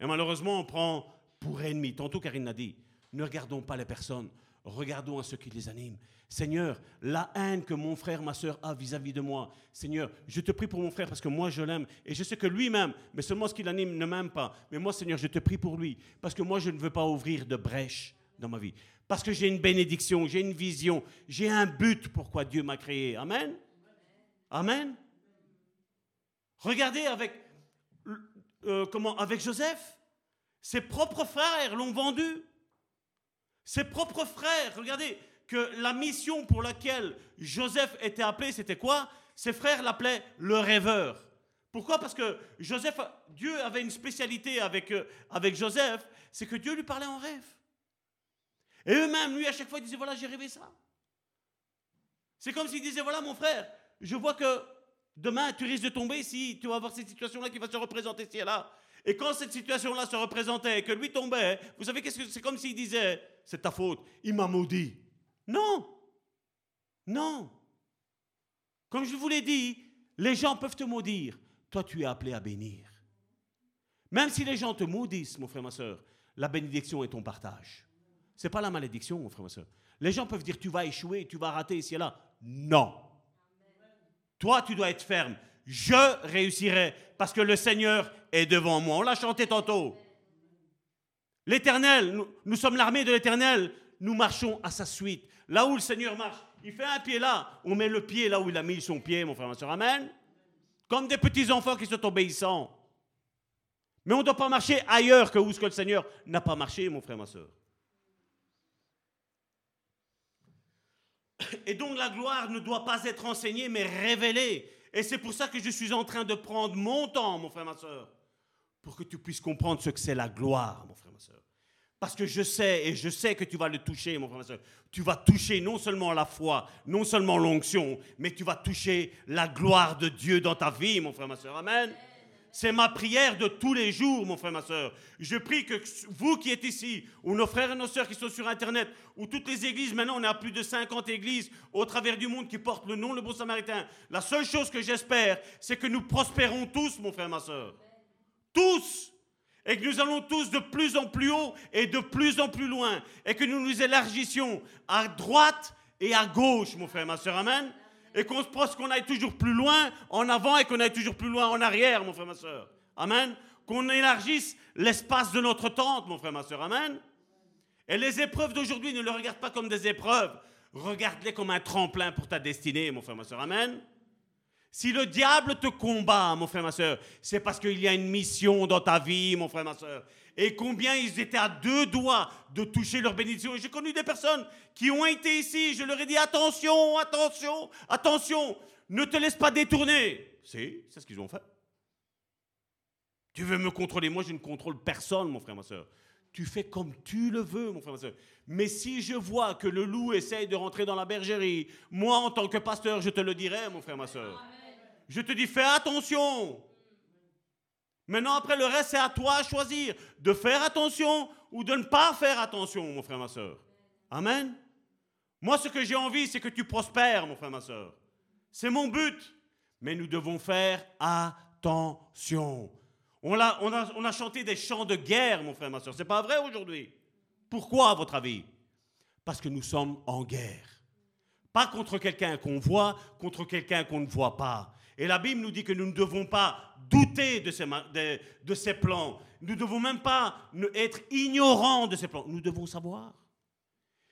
Speaker 4: Et malheureusement, on prend pour ennemi, tantôt Karine l'a dit, ne regardons pas les personnes, regardons à ce qui les anime. Seigneur, la haine que mon frère, ma soeur a vis-à-vis de moi, Seigneur, je te prie pour mon frère parce que moi je l'aime et je sais que lui-même, mais seulement ce qui l'anime ne m'aime pas. Mais moi, Seigneur, je te prie pour lui parce que moi je ne veux pas ouvrir de brèche dans ma vie. Parce que j'ai une bénédiction, j'ai une vision, j'ai un but pourquoi Dieu m'a créé. Amen. Amen. Regardez avec, euh, comment, avec Joseph, ses propres frères l'ont vendu. Ses propres frères, regardez, que la mission pour laquelle Joseph était appelé, c'était quoi? Ses frères l'appelaient le rêveur. Pourquoi? Parce que Joseph, Dieu avait une spécialité avec, euh, avec Joseph, c'est que Dieu lui parlait en rêve. Et eux-mêmes, lui, à chaque fois, ils disaient, voilà, j'ai rêvé ça. C'est comme s'ils disaient, voilà, mon frère, je vois que demain, tu risques de tomber si tu vas avoir cette situation-là qui va se représenter ici et là. Et quand cette situation-là se représentait et que lui tombait, vous savez que c'est comme s'il disait C'est ta faute, il m'a maudit. Non Non Comme je vous l'ai dit, les gens peuvent te maudire. Toi, tu es appelé à bénir. Même si les gens te maudissent, mon frère, ma soeur, la bénédiction est ton partage. Ce n'est pas la malédiction, mon frère, ma soeur. Les gens peuvent dire tu vas échouer, tu vas rater ici et là. Non. Toi, tu dois être ferme je réussirai parce que le Seigneur est devant moi. On l'a chanté tantôt. L'Éternel, nous, sommes l'armée de l'Éternel, nous marchons à sa suite. Là où le Seigneur marche, il fait un pied là, on met le pied là où il a mis son pied, mon frère, ma soeur. Amen. Comme des petits enfants qui sont obéissants. Mais on ne doit pas marcher ailleurs que où ce que le Seigneur n'a pas marché, mon frère, ma soeur. Et donc la gloire ne doit pas être enseignée, mais révélée. Et c'est pour ça que je suis en train de prendre mon temps, mon frère, ma soeur, pour que tu puisses comprendre ce que c'est la gloire, mon frère, ma soeur. Parce que je sais, et je sais que tu vas le toucher, mon frère, ma soeur. Tu vas toucher non seulement la foi, non seulement l'onction, mais tu vas toucher la gloire de Dieu dans ta vie, mon frère, ma soeur. Amen. C'est ma prière de tous les jours, mon frère, ma soeur. Je prie que vous qui êtes ici, ou nos frères et nos sœurs qui sont sur Internet, ou toutes les églises, maintenant on a plus de 50 églises au travers du monde qui portent le nom le bon samaritain. La seule chose que j'espère, c'est que nous prospérons tous, mon frère, ma soeur. Tous et que nous allons tous de plus en plus haut et de plus en plus loin, et que nous nous élargissions à droite et à gauche, mon frère, ma soeur, amen. Et qu'on se pense qu'on aille toujours plus loin en avant et qu'on aille toujours plus loin en arrière, mon frère, ma soeur, amen. Qu'on élargisse l'espace de notre tente, mon frère, ma soeur, amen. Et les épreuves d'aujourd'hui, ne les regarde pas comme des épreuves, regarde-les comme un tremplin pour ta destinée, mon frère, ma soeur, amen. Si le diable te combat, mon frère, ma soeur, c'est parce qu'il y a une mission dans ta vie, mon frère, ma soeur. Et combien ils étaient à deux doigts de toucher leur bénédiction. J'ai connu des personnes qui ont été ici, je leur ai dit attention, attention, attention, ne te laisse pas détourner. C'est ce qu'ils ont fait. Tu veux me contrôler, moi je ne contrôle personne, mon frère, ma soeur. Tu fais comme tu le veux, mon frère, ma soeur. Mais si je vois que le loup essaye de rentrer dans la bergerie, moi en tant que pasteur, je te le dirai, mon frère, ma soeur. Je te dis, fais attention. Maintenant, après, le reste, c'est à toi de choisir de faire attention ou de ne pas faire attention, mon frère, ma soeur. Amen. Moi, ce que j'ai envie, c'est que tu prospères, mon frère, ma soeur. C'est mon but. Mais nous devons faire attention. On a, on, a, on a chanté des chants de guerre, mon frère, ma soeur. C'est pas vrai aujourd'hui. Pourquoi, à votre avis? Parce que nous sommes en guerre. Pas contre quelqu'un qu'on voit, contre quelqu'un qu'on ne voit pas. Et la Bible nous dit que nous ne devons pas douter de ces, plans. Nous ne devons même pas être ignorants de ces plans. Nous devons savoir.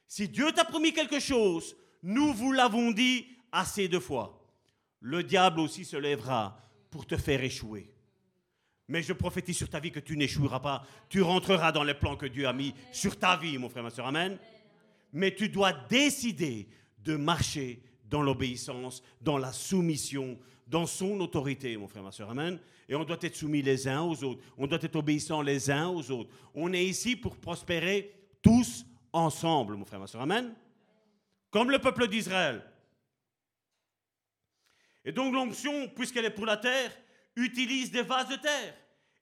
Speaker 4: Si Dieu t'a promis quelque chose, nous vous l'avons dit assez de fois. Le diable aussi se lèvera pour te faire échouer. Mais je prophétise sur ta vie que tu n'échoueras pas. Tu rentreras dans les plans que Dieu a mis sur ta vie, mon frère, ma soeur. Amen. Mais tu dois décider de marcher dans l'obéissance, dans la soumission, dans son autorité, mon frère, ma soeur. Amen. Et on doit être soumis les uns aux autres. On doit être obéissants les uns aux autres. On est ici pour prospérer tous ensemble, mon frère, ma soeur. Amen. Comme le peuple d'Israël. Et donc l'onction, puisqu'elle est pour la terre, utilise des vases de terre.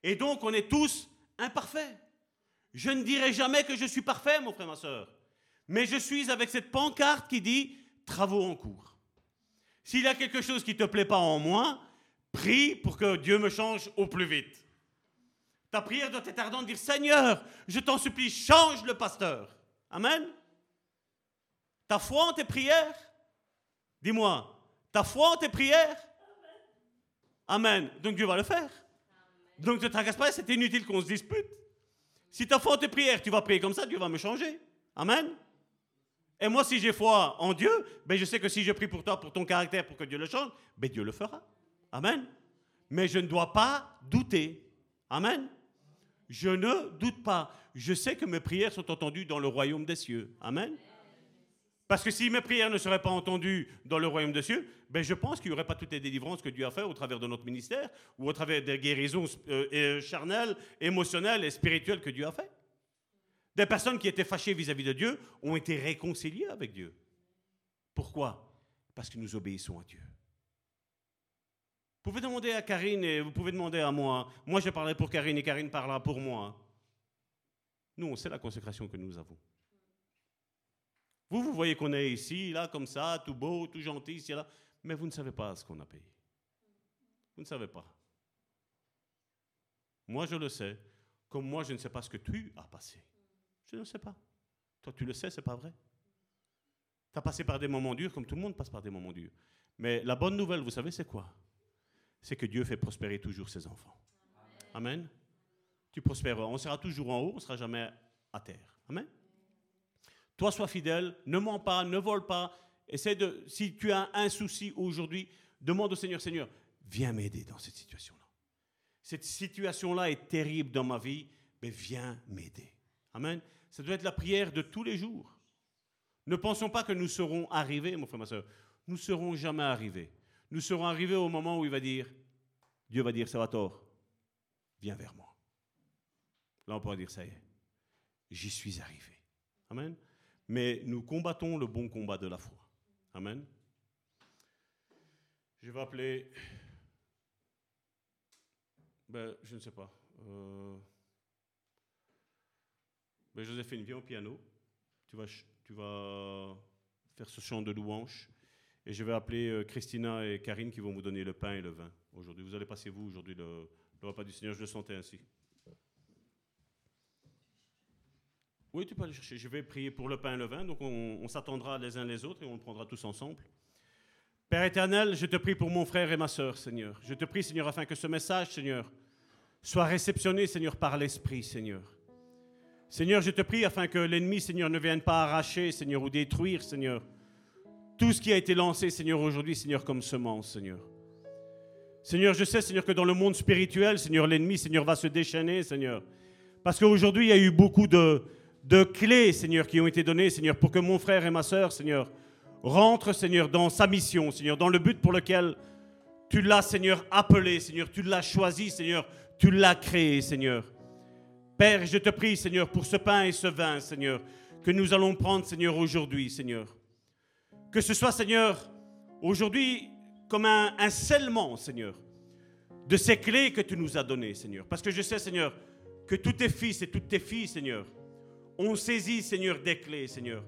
Speaker 4: Et donc on est tous imparfaits. Je ne dirai jamais que je suis parfait, mon frère, ma soeur. Mais je suis avec cette pancarte qui dit travaux en cours. S'il y a quelque chose qui ne te plaît pas en moi, prie pour que Dieu me change au plus vite. Ta prière doit être ardente, dire Seigneur, je t'en supplie, change le pasteur. Amen. Ta foi en tes prières, dis-moi, ta foi en tes prières, Amen. Donc Dieu va le faire. Donc ne te tracasse pas, c'est inutile qu'on se dispute. Si ta foi en tes prières, tu vas prier comme ça, Dieu va me changer. Amen. Et moi, si j'ai foi en Dieu, ben je sais que si je prie pour toi, pour ton caractère, pour que Dieu le change, ben Dieu le fera. Amen. Mais je ne dois pas douter. Amen. Je ne doute pas. Je sais que mes prières sont entendues dans le royaume des cieux. Amen. Parce que si mes prières ne seraient pas entendues dans le royaume des cieux, ben je pense qu'il n'y aurait pas toutes les délivrances que Dieu a fait au travers de notre ministère ou au travers des guérisons euh, charnelles, émotionnelles et spirituelles que Dieu a fait. Des personnes qui étaient fâchées vis-à-vis de Dieu ont été réconciliées avec Dieu. Pourquoi? Parce que nous obéissons à Dieu. Vous pouvez demander à Karine et vous pouvez demander à moi. Moi, je parlerai pour Karine et Karine parlera pour moi. Nous, on sait la consécration que nous avons. Vous, vous voyez qu'on est ici, là, comme ça, tout beau, tout gentil, ici, là, mais vous ne savez pas ce qu'on a payé. Vous ne savez pas. Moi, je le sais, comme moi, je ne sais pas ce que tu as passé. Je ne sais pas. Toi, tu le sais, c'est pas vrai. Tu as passé par des moments durs, comme tout le monde passe par des moments durs. Mais la bonne nouvelle, vous savez, c'est quoi? C'est que Dieu fait prospérer toujours ses enfants. Amen. Tu prospéreras. On sera toujours en haut, on ne sera jamais à terre. Amen. Toi, sois fidèle, ne mens pas, ne vole pas. Essaie de, si tu as un souci aujourd'hui, demande au Seigneur, Seigneur, viens m'aider dans cette situation-là. Cette situation-là est terrible dans ma vie, mais viens m'aider. Amen. Ça doit être la prière de tous les jours. Ne pensons pas que nous serons arrivés, mon frère, ma soeur. Nous ne serons jamais arrivés. Nous serons arrivés au moment où il va dire, Dieu va dire, ça va tort, viens vers moi. Là, on pourra dire, ça y est, j'y suis arrivé. Amen. Mais nous combattons le bon combat de la foi. Amen. Je vais appeler. Ben, je ne sais pas. Euh, ben, Joséphine, viens au piano. Tu vas, faire ce chant de louange. Et je vais appeler euh, Christina et Karine qui vont vous donner le pain et le vin aujourd'hui. Vous allez passer, vous, aujourd'hui, le, le repas du Seigneur. Je le sentais ainsi. Oui, tu peux aller chercher. Je vais prier pour le pain et le vin. Donc, on, on s'attendra les uns les autres et on le prendra tous ensemble. Père éternel, je te prie pour mon frère et ma sœur, Seigneur. Je te prie, Seigneur, afin que ce message, Seigneur, soit réceptionné, Seigneur, par l'Esprit, Seigneur. Seigneur, je te prie afin que l'ennemi, Seigneur, ne vienne pas arracher, Seigneur, ou détruire, Seigneur, tout ce qui a été lancé, Seigneur, aujourd'hui, Seigneur, comme semence, Seigneur. Seigneur, je sais, Seigneur, que dans le monde spirituel, Seigneur, l'ennemi, Seigneur, va se déchaîner, Seigneur. Parce qu'aujourd'hui, il y a eu beaucoup de, de clés, Seigneur, qui ont été données, Seigneur, pour que mon frère et ma sœur, Seigneur, rentrent, Seigneur, dans sa mission, Seigneur, dans le but pour lequel tu l'as, Seigneur, appelé, Seigneur, tu l'as choisi, Seigneur, tu l'as créé, Seigneur. Père, je te prie, Seigneur, pour ce pain et ce vin, Seigneur, que nous allons prendre, Seigneur, aujourd'hui, Seigneur. Que ce soit, Seigneur, aujourd'hui, comme un, scellement, Seigneur, de ces clés que tu nous as données, Seigneur. Parce que je sais, Seigneur, que tous tes fils et toutes tes filles, Seigneur, ont saisi, Seigneur, des clés, Seigneur.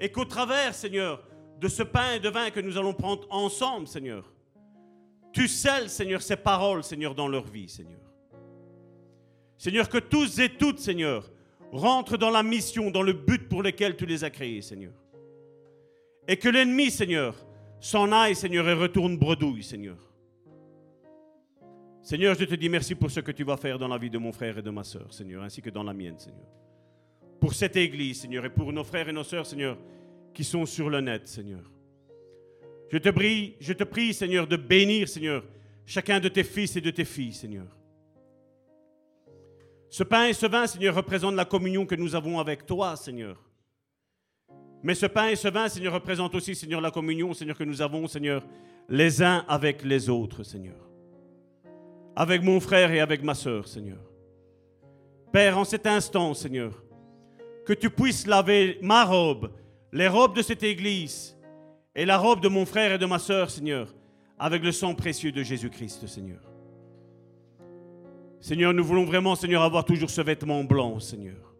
Speaker 4: Et qu'au travers, Seigneur, de ce pain et de vin que nous allons prendre ensemble, Seigneur, tu scelles, Seigneur, ces paroles, Seigneur, dans leur vie, Seigneur. Seigneur, que tous et toutes, Seigneur, rentrent dans la mission, dans le but pour lequel tu les as créés, Seigneur. Et que l'ennemi, Seigneur, s'en aille, Seigneur, et retourne bredouille, Seigneur. Seigneur, je te dis merci pour ce que tu vas faire dans la vie de mon frère et de ma sœur, Seigneur, ainsi que dans la mienne, Seigneur. Pour cette église, Seigneur, et pour nos frères et nos sœurs, Seigneur, qui sont sur le net, Seigneur. Je te prie, je te prie, Seigneur, de bénir, Seigneur, chacun de tes fils et de tes filles, Seigneur. Ce pain et ce vin, Seigneur, représentent la communion que nous avons avec toi, Seigneur. Mais ce pain et ce vin, Seigneur, représentent aussi, Seigneur, la communion, Seigneur, que nous avons, Seigneur, les uns avec les autres, Seigneur. Avec mon frère et avec ma sœur, Seigneur. Père, en cet instant, Seigneur, que tu puisses laver ma robe, les robes de cette église et la robe de mon frère et de ma sœur, Seigneur, avec le sang précieux de Jésus-Christ, Seigneur. Seigneur, nous voulons vraiment, Seigneur, avoir toujours ce vêtement blanc, Seigneur.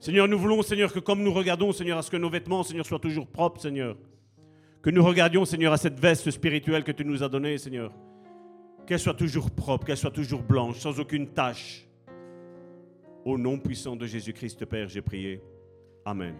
Speaker 4: Seigneur, nous voulons, Seigneur, que comme nous regardons, Seigneur, à ce que nos vêtements, Seigneur, soient toujours propres, Seigneur. Que nous regardions, Seigneur, à cette veste spirituelle que tu nous as donnée, Seigneur. Qu'elle soit toujours propre, qu'elle soit toujours blanche, sans aucune tache. Au nom puissant de Jésus-Christ, Père, j'ai prié. Amen.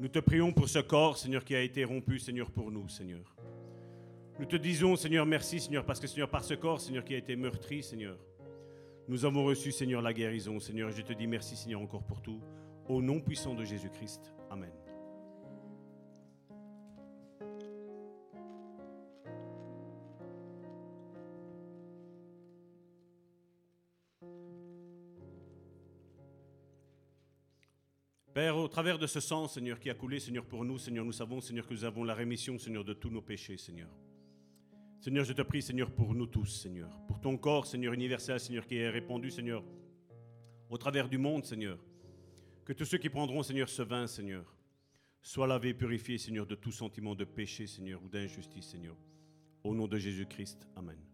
Speaker 1: Nous
Speaker 4: te prions pour ce corps, Seigneur, qui a été rompu, Seigneur, pour nous, Seigneur. Nous te disons, Seigneur, merci, Seigneur, parce que, Seigneur, par ce corps, Seigneur, qui a été meurtri, Seigneur, nous avons reçu, Seigneur, la guérison, Seigneur. Et je te dis merci, Seigneur, encore pour tout. Au nom puissant de Jésus-Christ. Amen. De ce sang, Seigneur, qui a coulé, Seigneur, pour nous, Seigneur, nous savons, Seigneur, que nous avons la rémission, Seigneur, de tous nos péchés, Seigneur. Seigneur, je te prie, Seigneur, pour nous tous, Seigneur, pour ton corps, Seigneur, universel, Seigneur, qui est répandu, Seigneur, au travers du monde, Seigneur. Que tous ceux qui prendront, Seigneur, ce vin, Seigneur, soient lavés, purifiés, Seigneur, de tout sentiment de péché, Seigneur, ou d'injustice, Seigneur. Au nom de Jésus-Christ, Amen.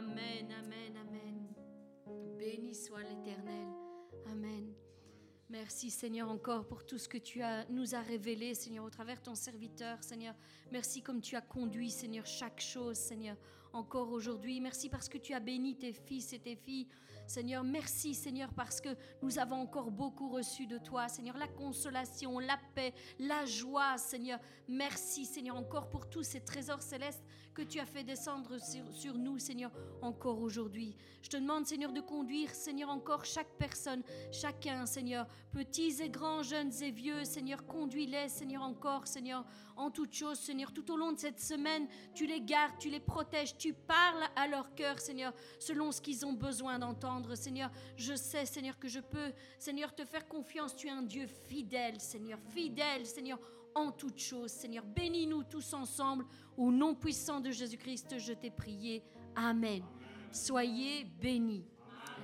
Speaker 3: Amen, amen, amen. Béni soit l'Éternel. Amen. Merci Seigneur encore pour tout ce que tu nous as révélé, Seigneur, au travers ton serviteur, Seigneur. Merci comme tu as conduit, Seigneur, chaque chose, Seigneur, encore aujourd'hui. Merci parce que tu as béni tes fils et tes filles. Seigneur, merci Seigneur parce que nous avons encore beaucoup reçu de toi, Seigneur, la consolation, la paix, la joie, Seigneur. Merci Seigneur encore pour tous ces trésors célestes que tu as fait descendre sur, nous, Seigneur, encore aujourd'hui. Je te demande, Seigneur, de conduire, Seigneur, encore chaque personne, chacun, Seigneur, petits et grands, jeunes et vieux, Seigneur, conduis-les, Seigneur, encore, Seigneur, en toutes choses, Seigneur, tout au long de cette semaine, tu les gardes, tu les protèges, tu parles à leur cœur, Seigneur, selon ce qu'ils ont besoin d'entendre, Seigneur. Je sais, Seigneur, que je peux, Seigneur, te faire confiance. Tu es un Dieu fidèle, Seigneur, fidèle, Seigneur, en toutes choses, Seigneur. Bénis-nous tous ensemble. Au nom puissant de Jésus-Christ, je t'ai prié. Amen. Soyez bénis.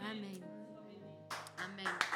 Speaker 3: Amen. Amen.